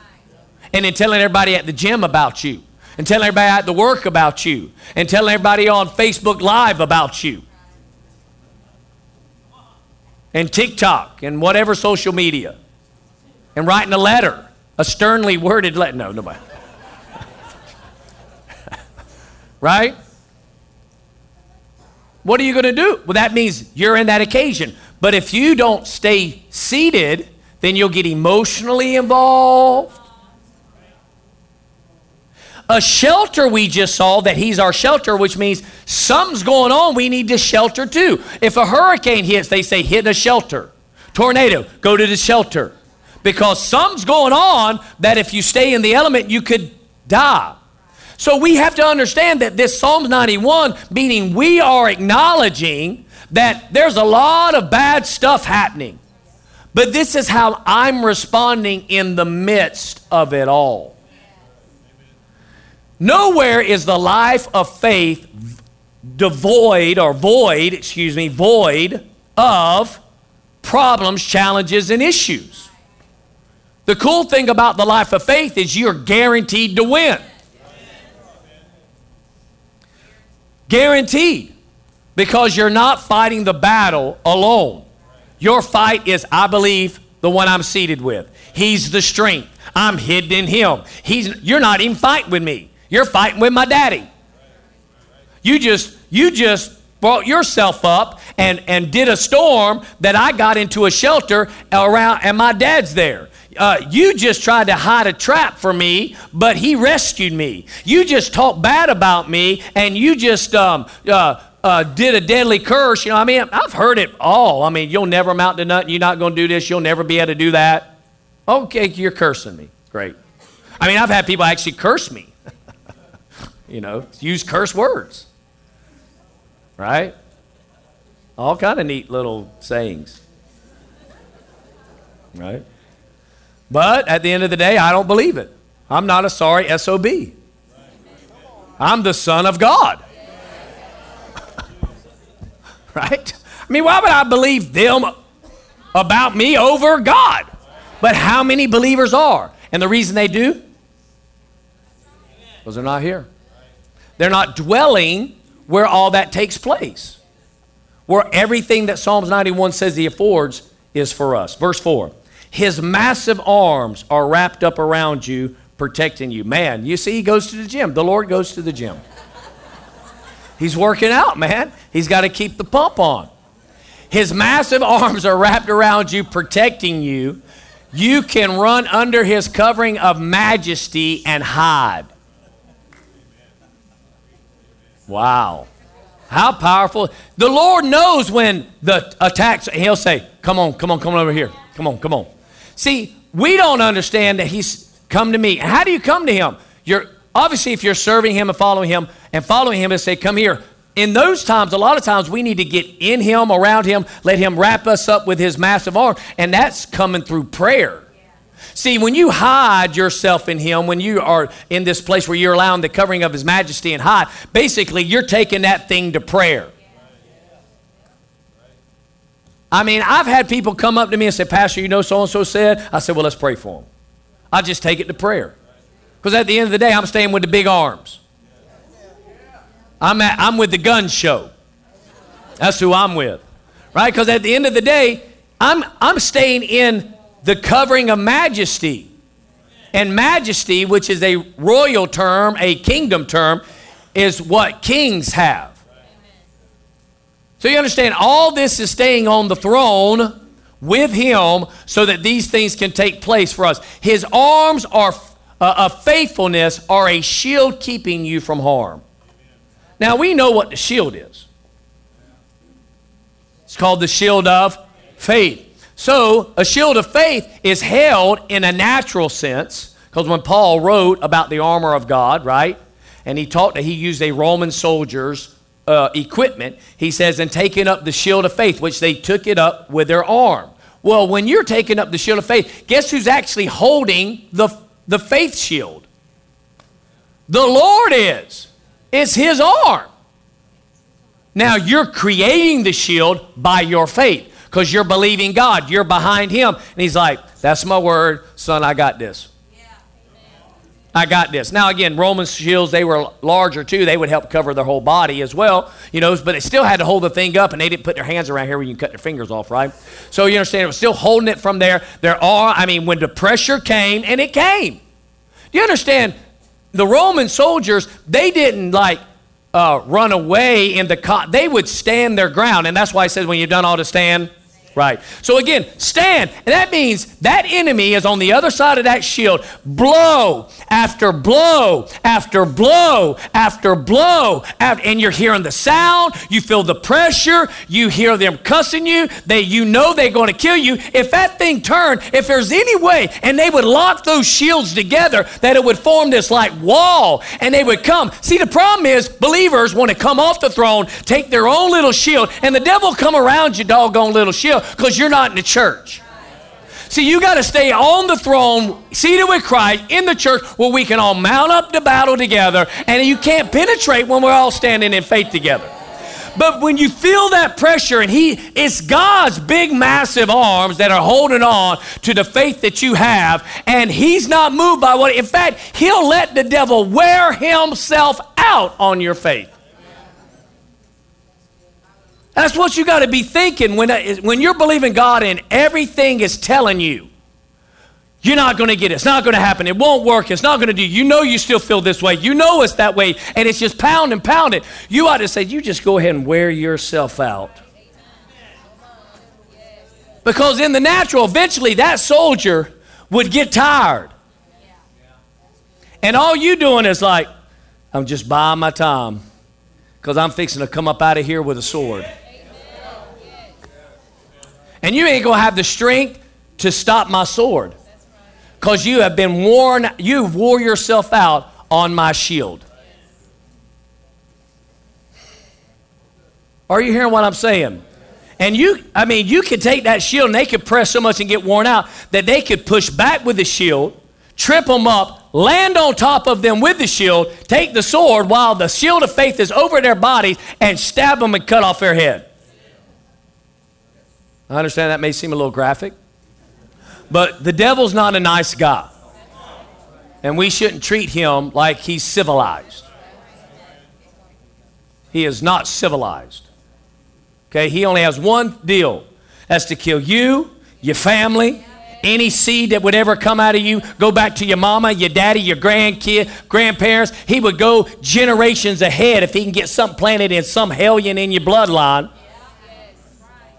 and then telling everybody at the gym about you, and telling everybody at the work about you, and telling everybody on Facebook Live about you and TikTok and whatever social media and writing a letter, a sternly worded letter. No, nobody. right? What are you going to do? Well, that means you're in that occasion. But if you don't stay seated, then you'll get emotionally involved. A shelter we just saw that he's our shelter, which means something's going on, we need to shelter too. If a hurricane hits, they say hit a shelter. Tornado, go to the shelter. Because something's going on that if you stay in the element, you could die. So we have to understand that this Psalm 91, meaning we are acknowledging that there's a lot of bad stuff happening. But this is how I'm responding in the midst of it all. Nowhere is the life of faith devoid or void, excuse me, void of problems, challenges, and issues. The cool thing about the life of faith is you're guaranteed to win. Guaranteed. Because you're not fighting the battle alone. Your fight is, I believe, the one I'm seated with. He's the strength. I'm hidden in him. He's, you're not even fighting with me. You're fighting with my daddy. You just, you just brought yourself up and, and did a storm that I got into a shelter around, and my dad's there. Uh, you just tried to hide a trap for me, but he rescued me. You just talked bad about me, and you just um, uh, uh, did a deadly curse. You know, I mean, I've heard it all. I mean, you'll never amount to nothing. You're not going to do this. You'll never be able to do that. Okay, you're cursing me. Great. I mean, I've had people actually curse me you know, use curse words. Right? All kind of neat little sayings. Right? But at the end of the day, I don't believe it. I'm not a sorry SOB. I'm the Son of God. right? I mean, why would I believe them about me over God? But how many believers are? And the reason they do? Because they're not here. They're not dwelling where all that takes place. Where everything that Psalms 91 says he affords is for us. Verse 4 His massive arms are wrapped up around you, protecting you. Man, you see, he goes to the gym. The Lord goes to the gym. He's working out, man. He's got to keep the pump on. His massive arms are wrapped around you, protecting you. You can run under his covering of majesty and hide. Wow. How powerful. The Lord knows when the attacks, He'll say, Come on, come on, come on over here. Come on, come on. See, we don't understand that He's come to me. How do you come to Him? You're obviously if you're serving Him and following Him and following Him and say, Come here. In those times, a lot of times we need to get in Him, around Him, let Him wrap us up with His massive arm. And that's coming through prayer. See, when you hide yourself in Him, when you are in this place where you're allowing the covering of His majesty and hide, basically you're taking that thing to prayer. I mean, I've had people come up to me and say, Pastor, you know so and so said? I said, well, let's pray for them. I just take it to prayer. Because at the end of the day, I'm staying with the big arms. I'm, at, I'm with the gun show. That's who I'm with. Right? Because at the end of the day, I'm, I'm staying in the covering of majesty. And majesty, which is a royal term, a kingdom term, is what kings have. So you understand, all this is staying on the throne with him so that these things can take place for us. His arms are uh, of faithfulness are a shield keeping you from harm. Now we know what the shield is. It's called the shield of faith. So, a shield of faith is held in a natural sense, because when Paul wrote about the armor of God, right, and he taught that he used a Roman soldier's uh, equipment, he says, and taking up the shield of faith, which they took it up with their arm. Well, when you're taking up the shield of faith, guess who's actually holding the, the faith shield? The Lord is. It's his arm. Now, you're creating the shield by your faith because you're believing God. You're behind Him. And He's like, That's my word, son, I got this. I got this. Now, again, Roman shields, they were larger too. They would help cover their whole body as well, you know, but they still had to hold the thing up and they didn't put their hands around here where you cut their fingers off, right? So you understand, it was still holding it from there. There are, I mean, when the pressure came, and it came. Do you understand? The Roman soldiers, they didn't like uh, run away in the, co- they would stand their ground. And that's why I said when you're done all to stand, Right. So again, stand. And that means that enemy is on the other side of that shield. Blow after blow after blow after blow. And you're hearing the sound. You feel the pressure. You hear them cussing you. They, you know they're going to kill you. If that thing turned, if there's any way, and they would lock those shields together, that it would form this like wall and they would come. See, the problem is believers want to come off the throne, take their own little shield, and the devil come around your doggone little shield because you're not in the church. See, you got to stay on the throne, seated with Christ in the church where we can all mount up the battle together, and you can't penetrate when we're all standing in faith together. But when you feel that pressure, and He, it's God's big, massive arms that are holding on to the faith that you have, and He's not moved by what, in fact, He'll let the devil wear Himself out on your faith. That's what you got to be thinking when, uh, when you're believing God and everything is telling you you're not going to get it. It's not going to happen. It won't work. It's not going to do. You know you still feel this way. You know it's that way, and it's just pound and pound it. You ought to say, you just go ahead and wear yourself out. Because in the natural, eventually that soldier would get tired. And all you doing is like, I'm just buying my time because I'm fixing to come up out of here with a sword. And you ain't going to have the strength to stop my sword because you have been worn, you've wore yourself out on my shield. Are you hearing what I'm saying? And you, I mean, you could take that shield and they could press so much and get worn out that they could push back with the shield, trip them up, land on top of them with the shield, take the sword while the shield of faith is over their bodies, and stab them and cut off their head. I understand that may seem a little graphic, but the devil's not a nice guy. And we shouldn't treat him like he's civilized. He is not civilized. Okay, he only has one deal that's to kill you, your family, any seed that would ever come out of you, go back to your mama, your daddy, your grandkid, grandparents. He would go generations ahead if he can get something planted in some hellion in your bloodline.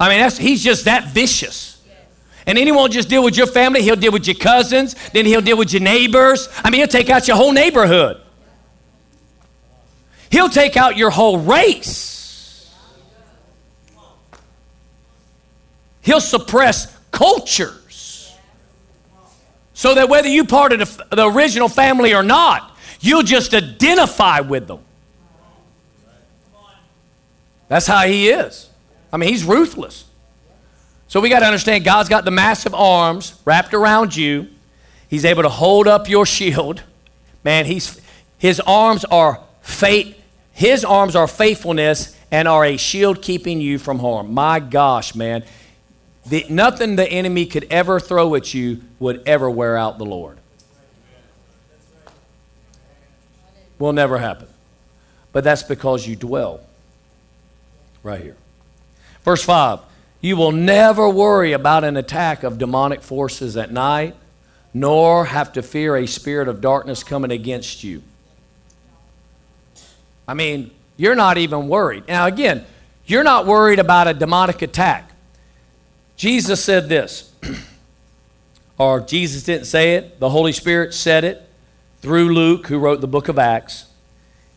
I mean, that's, he's just that vicious. And then he won't just deal with your family, he'll deal with your cousins, then he'll deal with your neighbors. I mean, he'll take out your whole neighborhood. He'll take out your whole race. He'll suppress cultures. So that whether you part of the, the original family or not, you'll just identify with them. That's how he is. I mean, he's ruthless. So we got to understand God's got the massive arms wrapped around you. He's able to hold up your shield. Man, he's his arms are faith his arms are faithfulness and are a shield keeping you from harm. My gosh, man. The, nothing the enemy could ever throw at you would ever wear out the Lord. Will never happen. But that's because you dwell right here. Verse 5 You will never worry about an attack of demonic forces at night, nor have to fear a spirit of darkness coming against you. I mean, you're not even worried. Now, again, you're not worried about a demonic attack. Jesus said this, or Jesus didn't say it, the Holy Spirit said it through Luke, who wrote the book of Acts.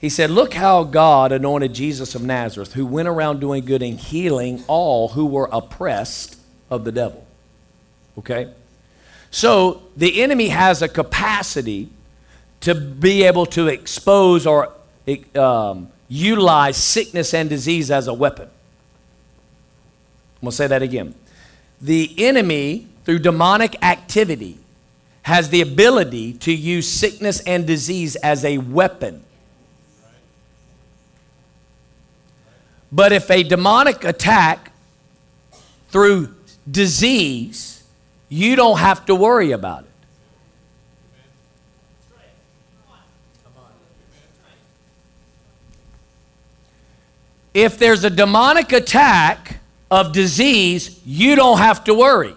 He said, Look how God anointed Jesus of Nazareth, who went around doing good and healing all who were oppressed of the devil. Okay? So the enemy has a capacity to be able to expose or um, utilize sickness and disease as a weapon. I'm going to say that again. The enemy, through demonic activity, has the ability to use sickness and disease as a weapon But if a demonic attack through disease, you don't have to worry about it. If there's a demonic attack of disease, you don't have to worry.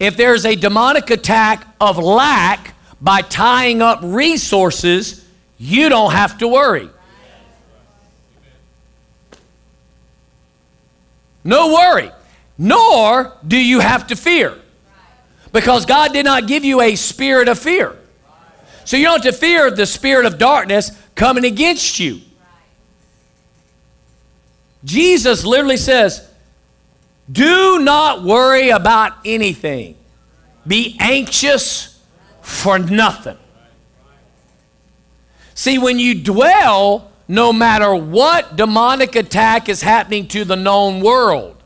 If there's a demonic attack of lack by tying up resources, you don't have to worry. No worry. Nor do you have to fear. Because God did not give you a spirit of fear. So you don't have to fear the spirit of darkness coming against you. Jesus literally says, Do not worry about anything. Be anxious for nothing. See, when you dwell, no matter what demonic attack is happening to the known world,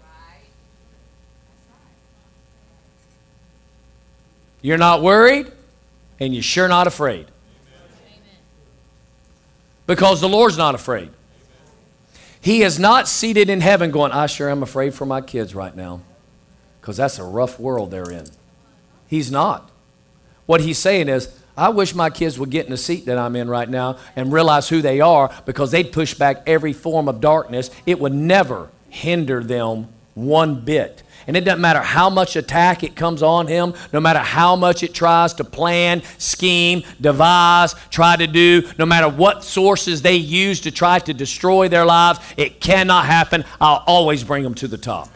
you're not worried and you're sure not afraid. Because the Lord's not afraid. He is not seated in heaven going, I sure am afraid for my kids right now. Because that's a rough world they're in. He's not. What he's saying is, I wish my kids would get in the seat that I'm in right now and realize who they are because they'd push back every form of darkness. It would never hinder them one bit. And it doesn't matter how much attack it comes on him, no matter how much it tries to plan, scheme, devise, try to do, no matter what sources they use to try to destroy their lives, it cannot happen. I'll always bring them to the top.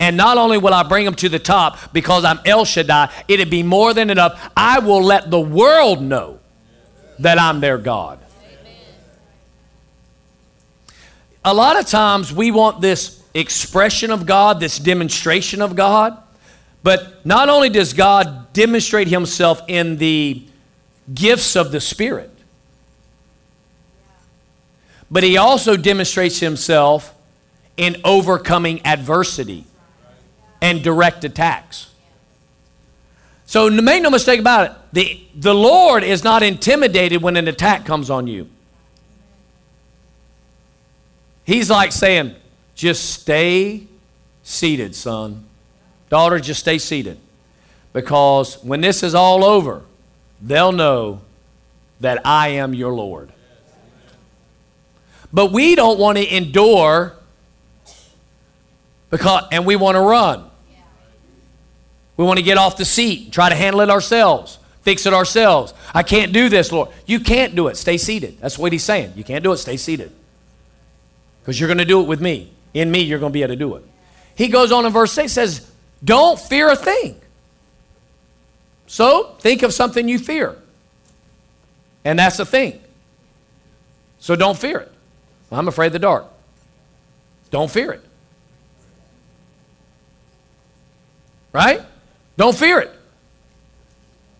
And not only will I bring them to the top because I'm El Shaddai, it'd be more than enough. I will let the world know that I'm their God. A lot of times we want this expression of God, this demonstration of God. But not only does God demonstrate himself in the gifts of the Spirit, but he also demonstrates himself in overcoming adversity and direct attacks. So make no mistake about it, the, the Lord is not intimidated when an attack comes on you. He's like saying, just stay seated, son. Daughter, just stay seated. Because when this is all over, they'll know that I am your Lord. But we don't want to endure because and we want to run. We want to get off the seat try to handle it ourselves, fix it ourselves. I can't do this, Lord. You can't do it. Stay seated. That's what he's saying. You can't do it. Stay seated. Because you're going to do it with me. In me, you're going to be able to do it. He goes on in verse 6 says, Don't fear a thing. So think of something you fear. And that's a thing. So don't fear it. I'm afraid of the dark. Don't fear it. Right? Don't fear it.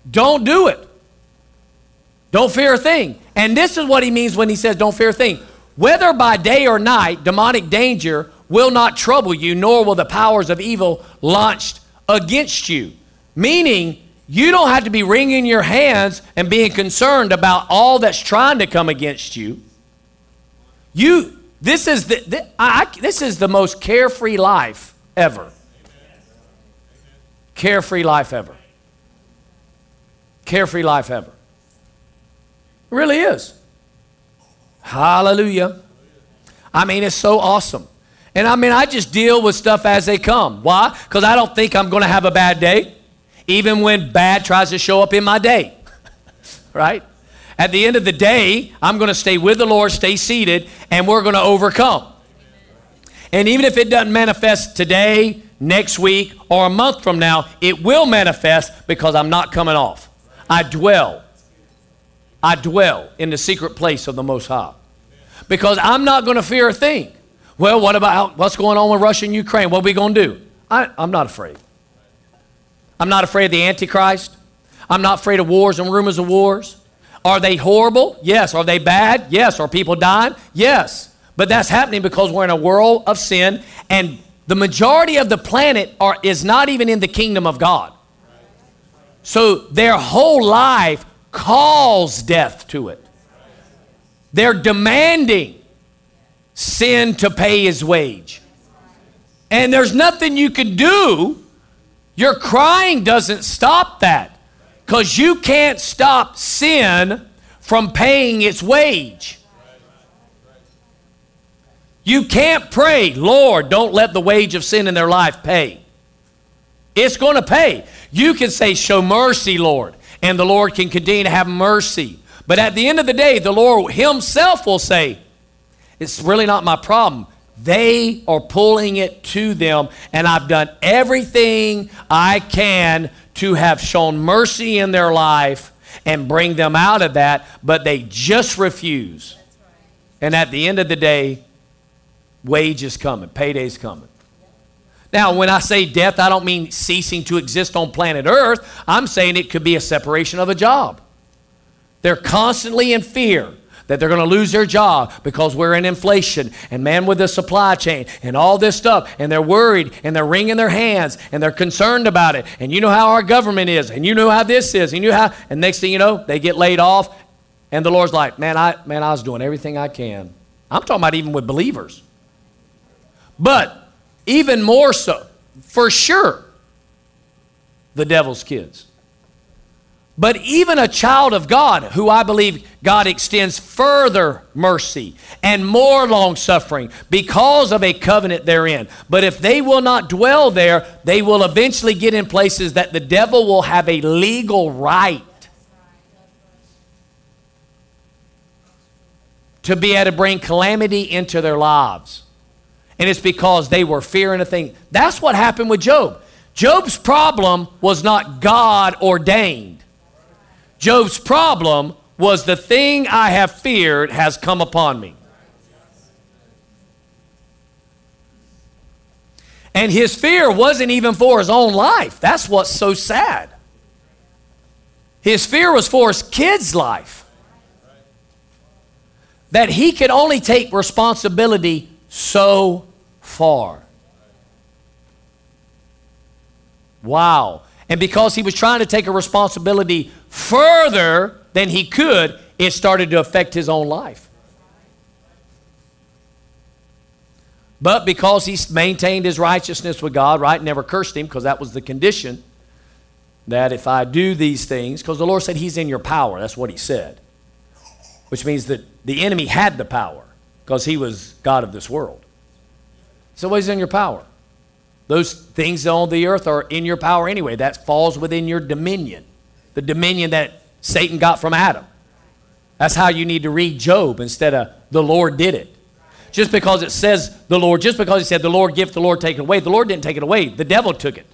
Don't do it. Don't fear a thing. And this is what he means when he says, Don't fear a thing. Whether by day or night, demonic danger will not trouble you, nor will the powers of evil launched against you. Meaning, you don't have to be wringing your hands and being concerned about all that's trying to come against you. You, this is the, I, this is the most carefree life ever. Carefree life ever. Carefree life ever. It really is. Hallelujah. I mean, it's so awesome. And I mean, I just deal with stuff as they come. Why? Because I don't think I'm going to have a bad day, even when bad tries to show up in my day. right? At the end of the day, I'm going to stay with the Lord, stay seated, and we're going to overcome. And even if it doesn't manifest today, next week, or a month from now, it will manifest because I'm not coming off. I dwell. I dwell in the secret place of the Most High because I'm not going to fear a thing. Well, what about what's going on with Russia and Ukraine? What are we going to do? I, I'm not afraid. I'm not afraid of the Antichrist. I'm not afraid of wars and rumors of wars. Are they horrible? Yes. Are they bad? Yes. Are people dying? Yes. But that's happening because we're in a world of sin, and the majority of the planet are, is not even in the kingdom of God. So their whole life calls death to it. They're demanding sin to pay his wage. And there's nothing you can do. Your crying doesn't stop that because you can't stop sin from paying its wage. You can't pray, Lord, don't let the wage of sin in their life pay. It's going to pay. You can say, Show mercy, Lord, and the Lord can continue to have mercy. But at the end of the day, the Lord Himself will say, It's really not my problem. They are pulling it to them, and I've done everything I can to have shown mercy in their life and bring them out of that, but they just refuse. And at the end of the day, wage is coming, payday's coming. Now, when I say death, I don't mean ceasing to exist on planet Earth. I'm saying it could be a separation of a job. They're constantly in fear that they're going to lose their job because we're in inflation and man with the supply chain and all this stuff and they're worried and they're wringing their hands and they're concerned about it and you know how our government is and you know how this is and you know how and next thing you know they get laid off and the Lord's like man I man I was doing everything I can I'm talking about even with believers but even more so for sure the devil's kids but even a child of God, who I believe God extends further mercy and more long suffering because of a covenant therein. But if they will not dwell there, they will eventually get in places that the devil will have a legal right to be able to bring calamity into their lives. And it's because they were fearing a thing. That's what happened with Job. Job's problem was not God ordained. Job's problem was the thing I have feared has come upon me. And his fear wasn't even for his own life. That's what's so sad. His fear was for his kid's life. That he could only take responsibility so far. Wow. And because he was trying to take a responsibility further than he could, it started to affect his own life. But because he maintained his righteousness with God, right, never cursed him, because that was the condition that if I do these things, because the Lord said he's in your power, that's what he said, which means that the enemy had the power because he was God of this world. So, he's in your power. Those things on the earth are in your power anyway. That falls within your dominion, the dominion that Satan got from Adam. That's how you need to read Job instead of the Lord did it. Just because it says the Lord, just because he said the Lord give, the Lord take it away, the Lord didn't take it away. The devil took it.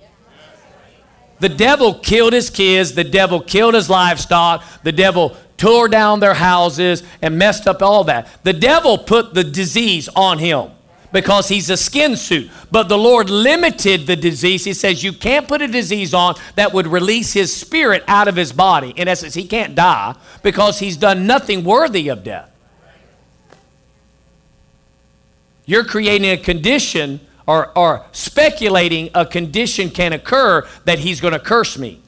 The devil killed his kids, the devil killed his livestock, the devil tore down their houses and messed up all that. The devil put the disease on him because he's a skin suit. But the Lord limited the disease. He says you can't put a disease on that would release his spirit out of his body. In essence, he can't die because he's done nothing worthy of death. You're creating a condition or, or speculating a condition can occur that he's going to curse me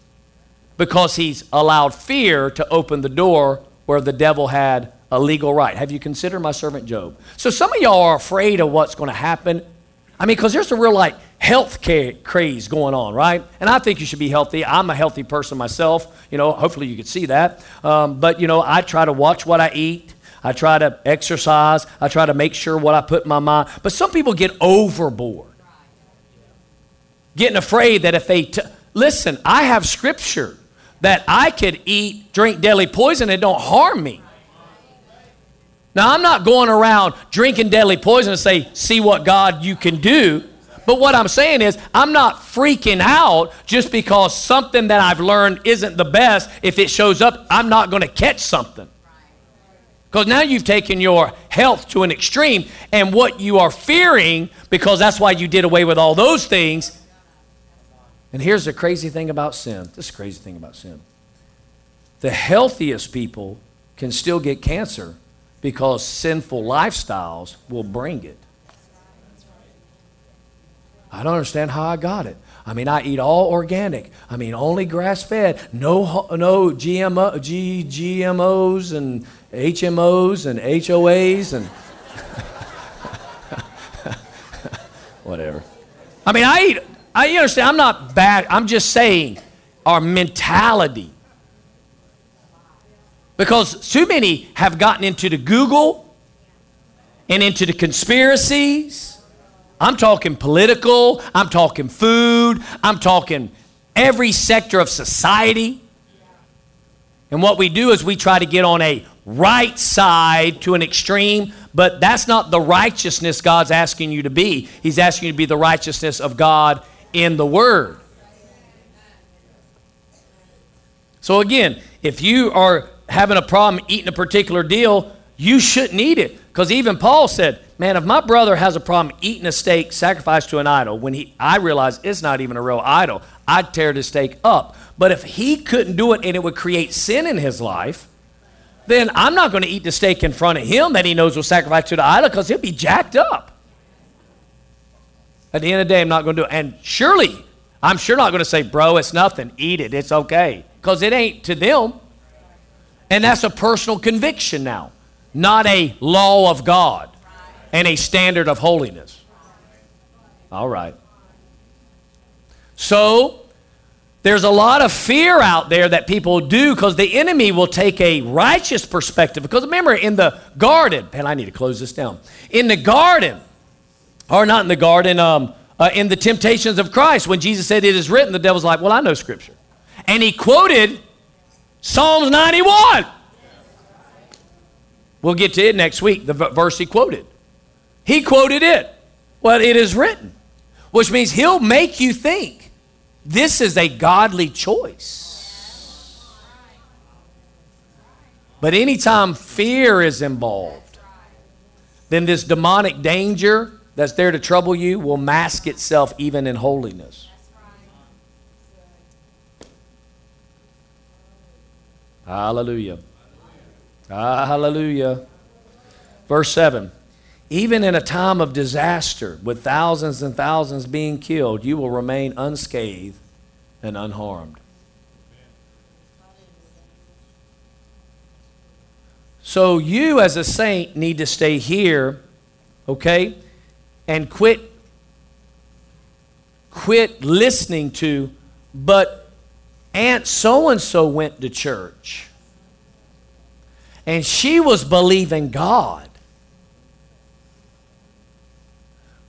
because he's allowed fear to open the door where the devil had a legal right. Have you considered my servant Job? So some of y'all are afraid of what's going to happen. I mean, because there's a real like health care craze going on, right? And I think you should be healthy. I'm a healthy person myself. You know, hopefully you could see that. Um, but you know, I try to watch what I eat. I try to exercise. I try to make sure what I put in my mind. But some people get overboard, getting afraid that if they t- listen, I have scripture that I could eat, drink deadly poison and don't harm me. Now, I'm not going around drinking deadly poison and say, see what God you can do. But what I'm saying is, I'm not freaking out just because something that I've learned isn't the best. If it shows up, I'm not going to catch something. Because now you've taken your health to an extreme, and what you are fearing, because that's why you did away with all those things. And here's the crazy thing about sin this is crazy thing about sin. The healthiest people can still get cancer because sinful lifestyles will bring it. I don't understand how I got it. I mean, I eat all organic. I mean, only grass fed. No, no GMO, G, GMOs and HMOs and HOAs and whatever. I mean, I eat. I understand. I'm not bad. I'm just saying our mentality because too many have gotten into the Google and into the conspiracies. I'm talking political, I'm talking food, I'm talking every sector of society. And what we do is we try to get on a right side to an extreme, but that's not the righteousness God's asking you to be. He's asking you to be the righteousness of God in the Word. So, again, if you are having a problem eating a particular deal, you shouldn't eat it. Because even Paul said, Man, if my brother has a problem eating a steak sacrificed to an idol, when he, I realize it's not even a real idol, I'd tear the steak up. But if he couldn't do it and it would create sin in his life, then I'm not going to eat the steak in front of him that he knows was sacrificed to the idol because he'll be jacked up. At the end of the day, I'm not going to do it. And surely, I'm sure not going to say, bro, it's nothing. Eat it. It's okay. Because it ain't to them. And that's a personal conviction now, not a law of God and a standard of holiness. All right. So, there's a lot of fear out there that people do because the enemy will take a righteous perspective. Because remember, in the garden, and I need to close this down. In the garden, or not in the garden, um, uh, in the temptations of Christ, when Jesus said, It is written, the devil's like, Well, I know Scripture. And he quoted Psalms 91. We'll get to it next week, the verse he quoted. He quoted it. Well, it is written, which means he'll make you think this is a godly choice. But anytime fear is involved, then this demonic danger that's there to trouble you will mask itself even in holiness. Hallelujah. Hallelujah. Verse 7 even in a time of disaster, with thousands and thousands being killed, you will remain unscathed and unharmed. So, you as a saint need to stay here, okay, and quit quit listening to, but Aunt so and so went to church. And she was believing God.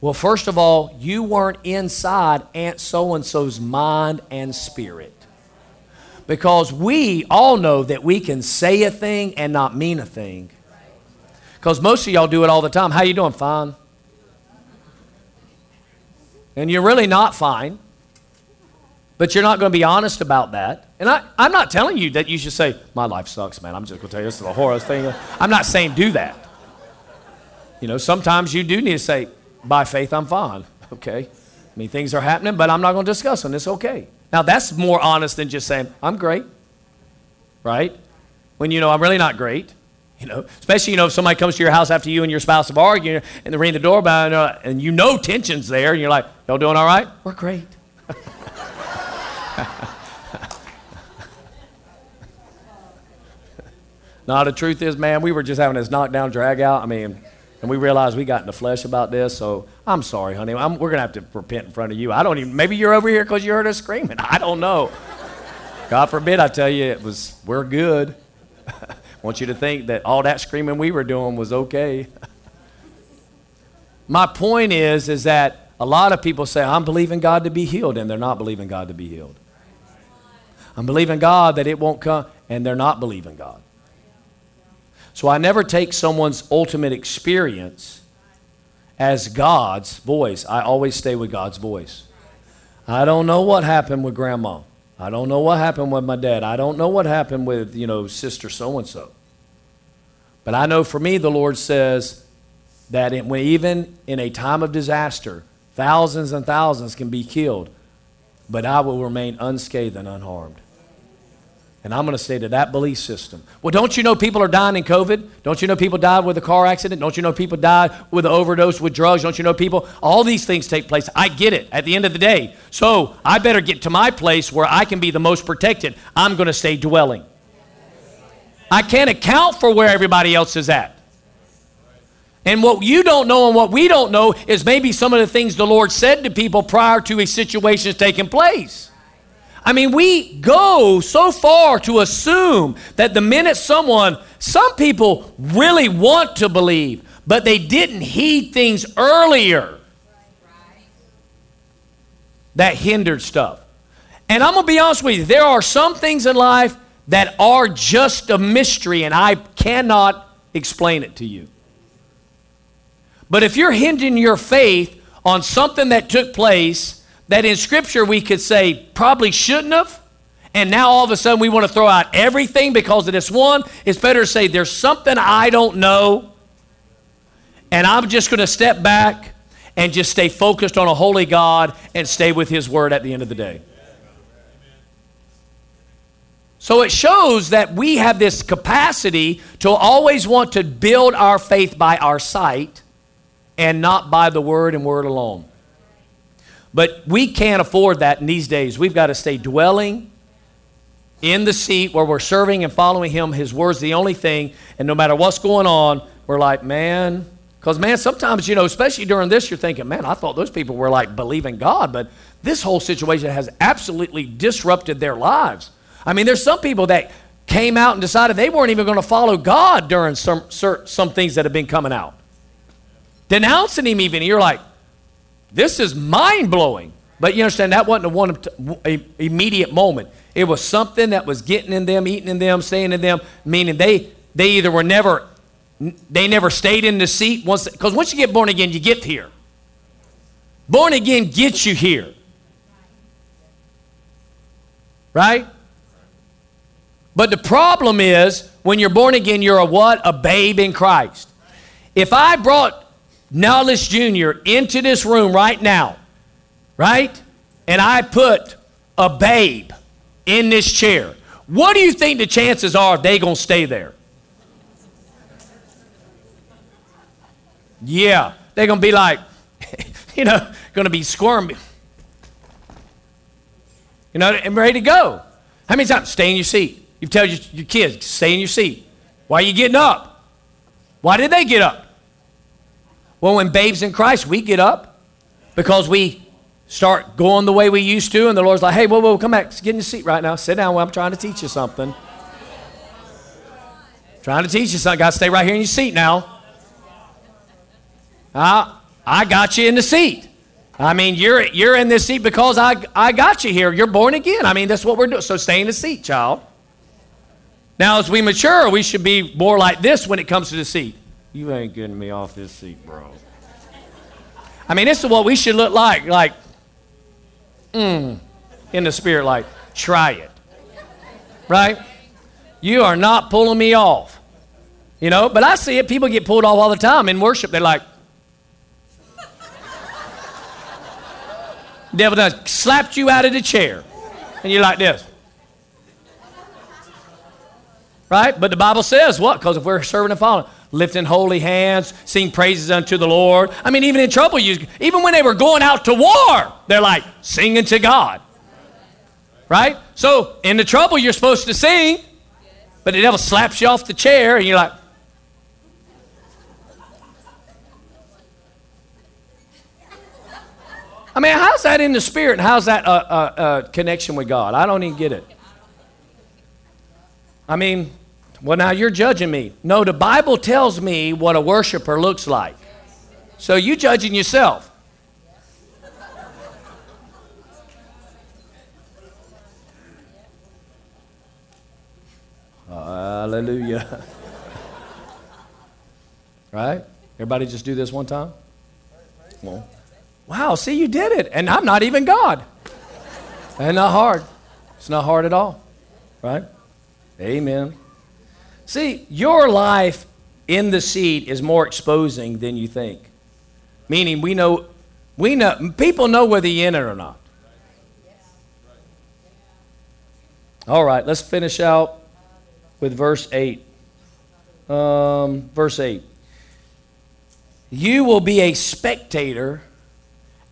Well, first of all, you weren't inside Aunt so and so's mind and spirit. Because we all know that we can say a thing and not mean a thing. Because most of y'all do it all the time. How you doing? Fine. And you're really not fine. But you're not going to be honest about that. And I, I'm not telling you that you should say, My life sucks, man. I'm just going to tell you this is the horror thing. I'm not saying do that. You know, sometimes you do need to say, by faith, I'm fine. Okay. I mean, things are happening, but I'm not going to discuss them. It's okay. Now, that's more honest than just saying, I'm great. Right? When you know I'm really not great. You know, especially, you know, if somebody comes to your house after you and your spouse have argued and they ring the doorbell and, uh, and you know tension's there and you're like, y'all doing all right? We're great. now, the truth is, man, we were just having this knockdown drag out. I mean, and we realized we got in the flesh about this, so I'm sorry, honey. I'm, we're going to have to repent in front of you. I don't even, maybe you're over here because you heard us screaming. I don't know. God forbid I tell you it was, we're good. I want you to think that all that screaming we were doing was okay. My point is, is that a lot of people say, I'm believing God to be healed, and they're not believing God to be healed. I'm believing God that it won't come, and they're not believing God. So I never take someone's ultimate experience as God's voice. I always stay with God's voice. I don't know what happened with grandma. I don't know what happened with my dad. I don't know what happened with, you know, sister so and so. But I know for me, the Lord says that it, even in a time of disaster, thousands and thousands can be killed, but I will remain unscathed and unharmed. And I'm going to say to that belief system. Well, don't you know people are dying in COVID? Don't you know people died with a car accident? Don't you know people died with an overdose with drugs? Don't you know people? All these things take place. I get it at the end of the day. So I better get to my place where I can be the most protected. I'm going to stay dwelling. I can't account for where everybody else is at. And what you don't know and what we don't know is maybe some of the things the Lord said to people prior to a situation taking place. I mean, we go so far to assume that the minute someone, some people really want to believe, but they didn't heed things earlier that hindered stuff. And I'm going to be honest with you, there are some things in life that are just a mystery and I cannot explain it to you. But if you're hinging your faith on something that took place that in Scripture we could say probably shouldn't have, and now all of a sudden we want to throw out everything because of this one, it's better to say there's something I don't know, and I'm just going to step back and just stay focused on a holy God and stay with His Word at the end of the day. So it shows that we have this capacity to always want to build our faith by our sight and not by the Word and Word alone. But we can't afford that in these days. We've got to stay dwelling in the seat where we're serving and following Him. His Word's the only thing. And no matter what's going on, we're like, man, because, man, sometimes, you know, especially during this, you're thinking, man, I thought those people were like believing God, but this whole situation has absolutely disrupted their lives. I mean, there's some people that came out and decided they weren't even going to follow God during some, some things that have been coming out. Denouncing Him, even. You're like, this is mind blowing. But you understand, that wasn't a one immediate moment. It was something that was getting in them, eating in them, staying in them, meaning they, they either were never they never stayed in the seat once because once you get born again, you get here. Born again gets you here. Right? But the problem is when you're born again, you're a what? A babe in Christ. If I brought Nellis Jr. into this room right now, right? And I put a babe in this chair, what do you think the chances are they going to stay there? Yeah, they're going to be like, you know, going to be squirming. You know, and ready to go. How many times? Stay in your seat. You tell your kids, stay in your seat. Why are you getting up? Why did they get up? Well, when babes in Christ, we get up because we start going the way we used to, and the Lord's like, hey, whoa, whoa, come back. Get in your seat right now. Sit down while I'm trying to teach you something. Trying to teach you something. Got to stay right here in your seat now. Uh, I got you in the seat. I mean, you're, you're in this seat because I, I got you here. You're born again. I mean, that's what we're doing. So stay in the seat, child. Now, as we mature, we should be more like this when it comes to the seat. You ain't getting me off this seat, bro. I mean, this is what we should look like. Like, mm, in the spirit, like, try it. Right? You are not pulling me off. You know, but I see it. People get pulled off all the time in worship. They're like, devil does slapped you out of the chair. And you're like this. Right? But the Bible says what? Because if we're serving and following, lifting holy hands, sing praises unto the Lord. I mean, even in trouble, you, even when they were going out to war, they're like singing to God. Right? So in the trouble, you're supposed to sing, but the devil slaps you off the chair, and you're like, I mean, how's that in the spirit? And how's that a, a, a connection with God? I don't even get it. I mean, well, now you're judging me. No, the Bible tells me what a worshiper looks like. So you judging yourself. Hallelujah. right? Everybody just do this one time? Well. Wow, see, you did it. And I'm not even God. and not hard. It's not hard at all. Right? Amen. See, your life in the seat is more exposing than you think. Meaning, we know, we know, people know whether you're in it or not. All right, let's finish out with verse 8. Um, verse 8. You will be a spectator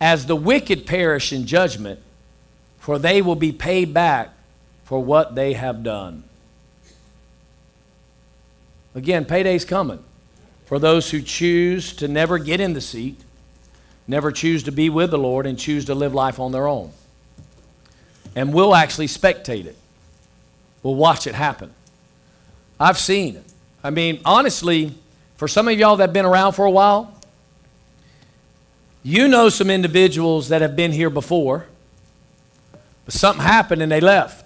as the wicked perish in judgment, for they will be paid back for what they have done. Again, payday's coming for those who choose to never get in the seat, never choose to be with the Lord, and choose to live life on their own. And we'll actually spectate it. We'll watch it happen. I've seen it. I mean, honestly, for some of y'all that have been around for a while, you know some individuals that have been here before, but something happened and they left.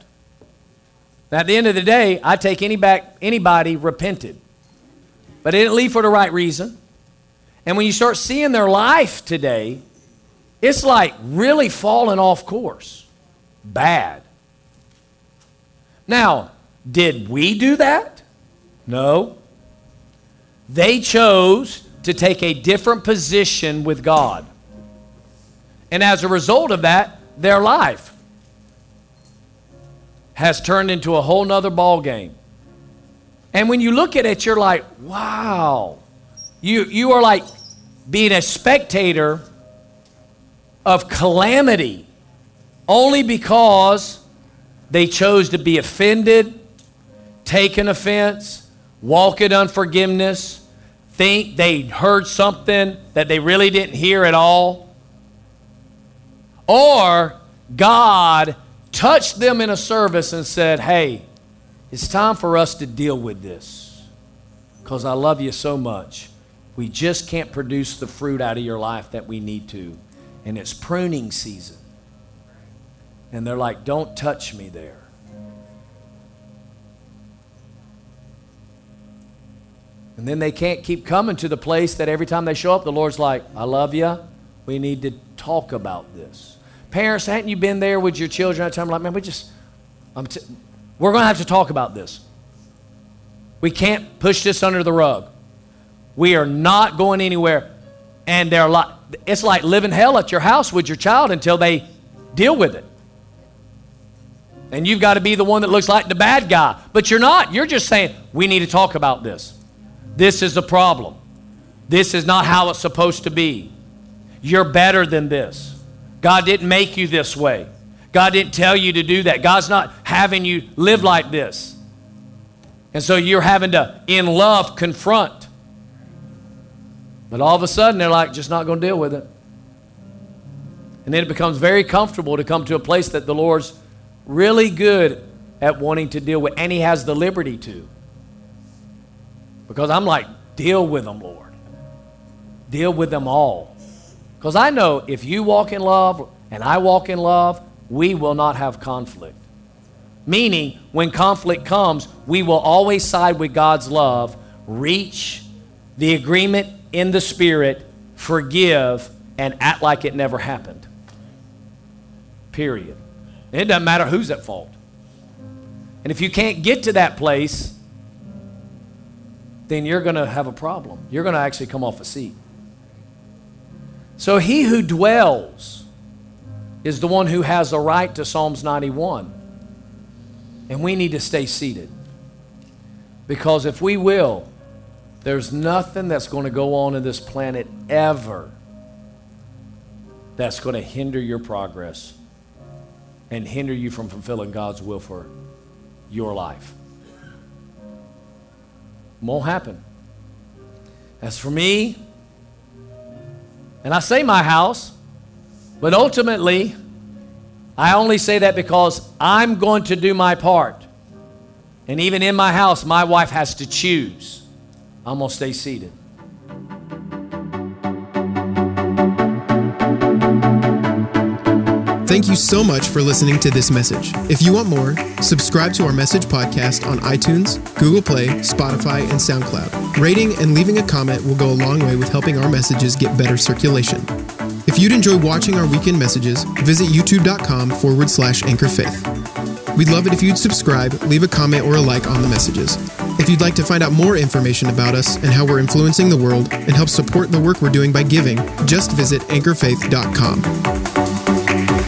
Now, at the end of the day, I take any back, anybody repented. But they didn't leave for the right reason. And when you start seeing their life today, it's like really falling off course. Bad. Now, did we do that? No. They chose to take a different position with God. And as a result of that, their life has turned into a whole nother ball game. And when you look at it, you're like, wow. You, you are like being a spectator of calamity only because they chose to be offended, take an offense, walk in unforgiveness, think they heard something that they really didn't hear at all. Or God touched them in a service and said, Hey, it's time for us to deal with this because I love you so much. We just can't produce the fruit out of your life that we need to. And it's pruning season. And they're like, Don't touch me there. And then they can't keep coming to the place that every time they show up, the Lord's like, I love you. We need to talk about this. Parents, hadn't you been there with your children at a time like, man, we just, t- we're going to have to talk about this. We can't push this under the rug. We are not going anywhere. And they're like, it's like living hell at your house with your child until they deal with it. And you've got to be the one that looks like the bad guy. But you're not. You're just saying, we need to talk about this. This is the problem. This is not how it's supposed to be. You're better than this. God didn't make you this way. God didn't tell you to do that. God's not having you live like this. And so you're having to, in love, confront. But all of a sudden, they're like, just not going to deal with it. And then it becomes very comfortable to come to a place that the Lord's really good at wanting to deal with, and He has the liberty to. Because I'm like, deal with them, Lord. Deal with them all. Because I know if you walk in love and I walk in love, we will not have conflict. Meaning, when conflict comes, we will always side with God's love, reach the agreement in the Spirit, forgive, and act like it never happened. Period. It doesn't matter who's at fault. And if you can't get to that place, then you're going to have a problem. You're going to actually come off a seat. So he who dwells is the one who has a right to Psalms 91. And we need to stay seated. Because if we will, there's nothing that's going to go on in this planet ever that's going to hinder your progress and hinder you from fulfilling God's will for your life. Won't happen. As for me, and I say my house, but ultimately, I only say that because I'm going to do my part. And even in my house, my wife has to choose. I'm going to stay seated. Thank you so much for listening to this message. If you want more, subscribe to our message podcast on iTunes, Google Play, Spotify, and SoundCloud. Rating and leaving a comment will go a long way with helping our messages get better circulation. If you'd enjoy watching our weekend messages, visit youtube.com forward slash anchor faith. We'd love it if you'd subscribe, leave a comment, or a like on the messages. If you'd like to find out more information about us and how we're influencing the world and help support the work we're doing by giving, just visit anchorfaith.com.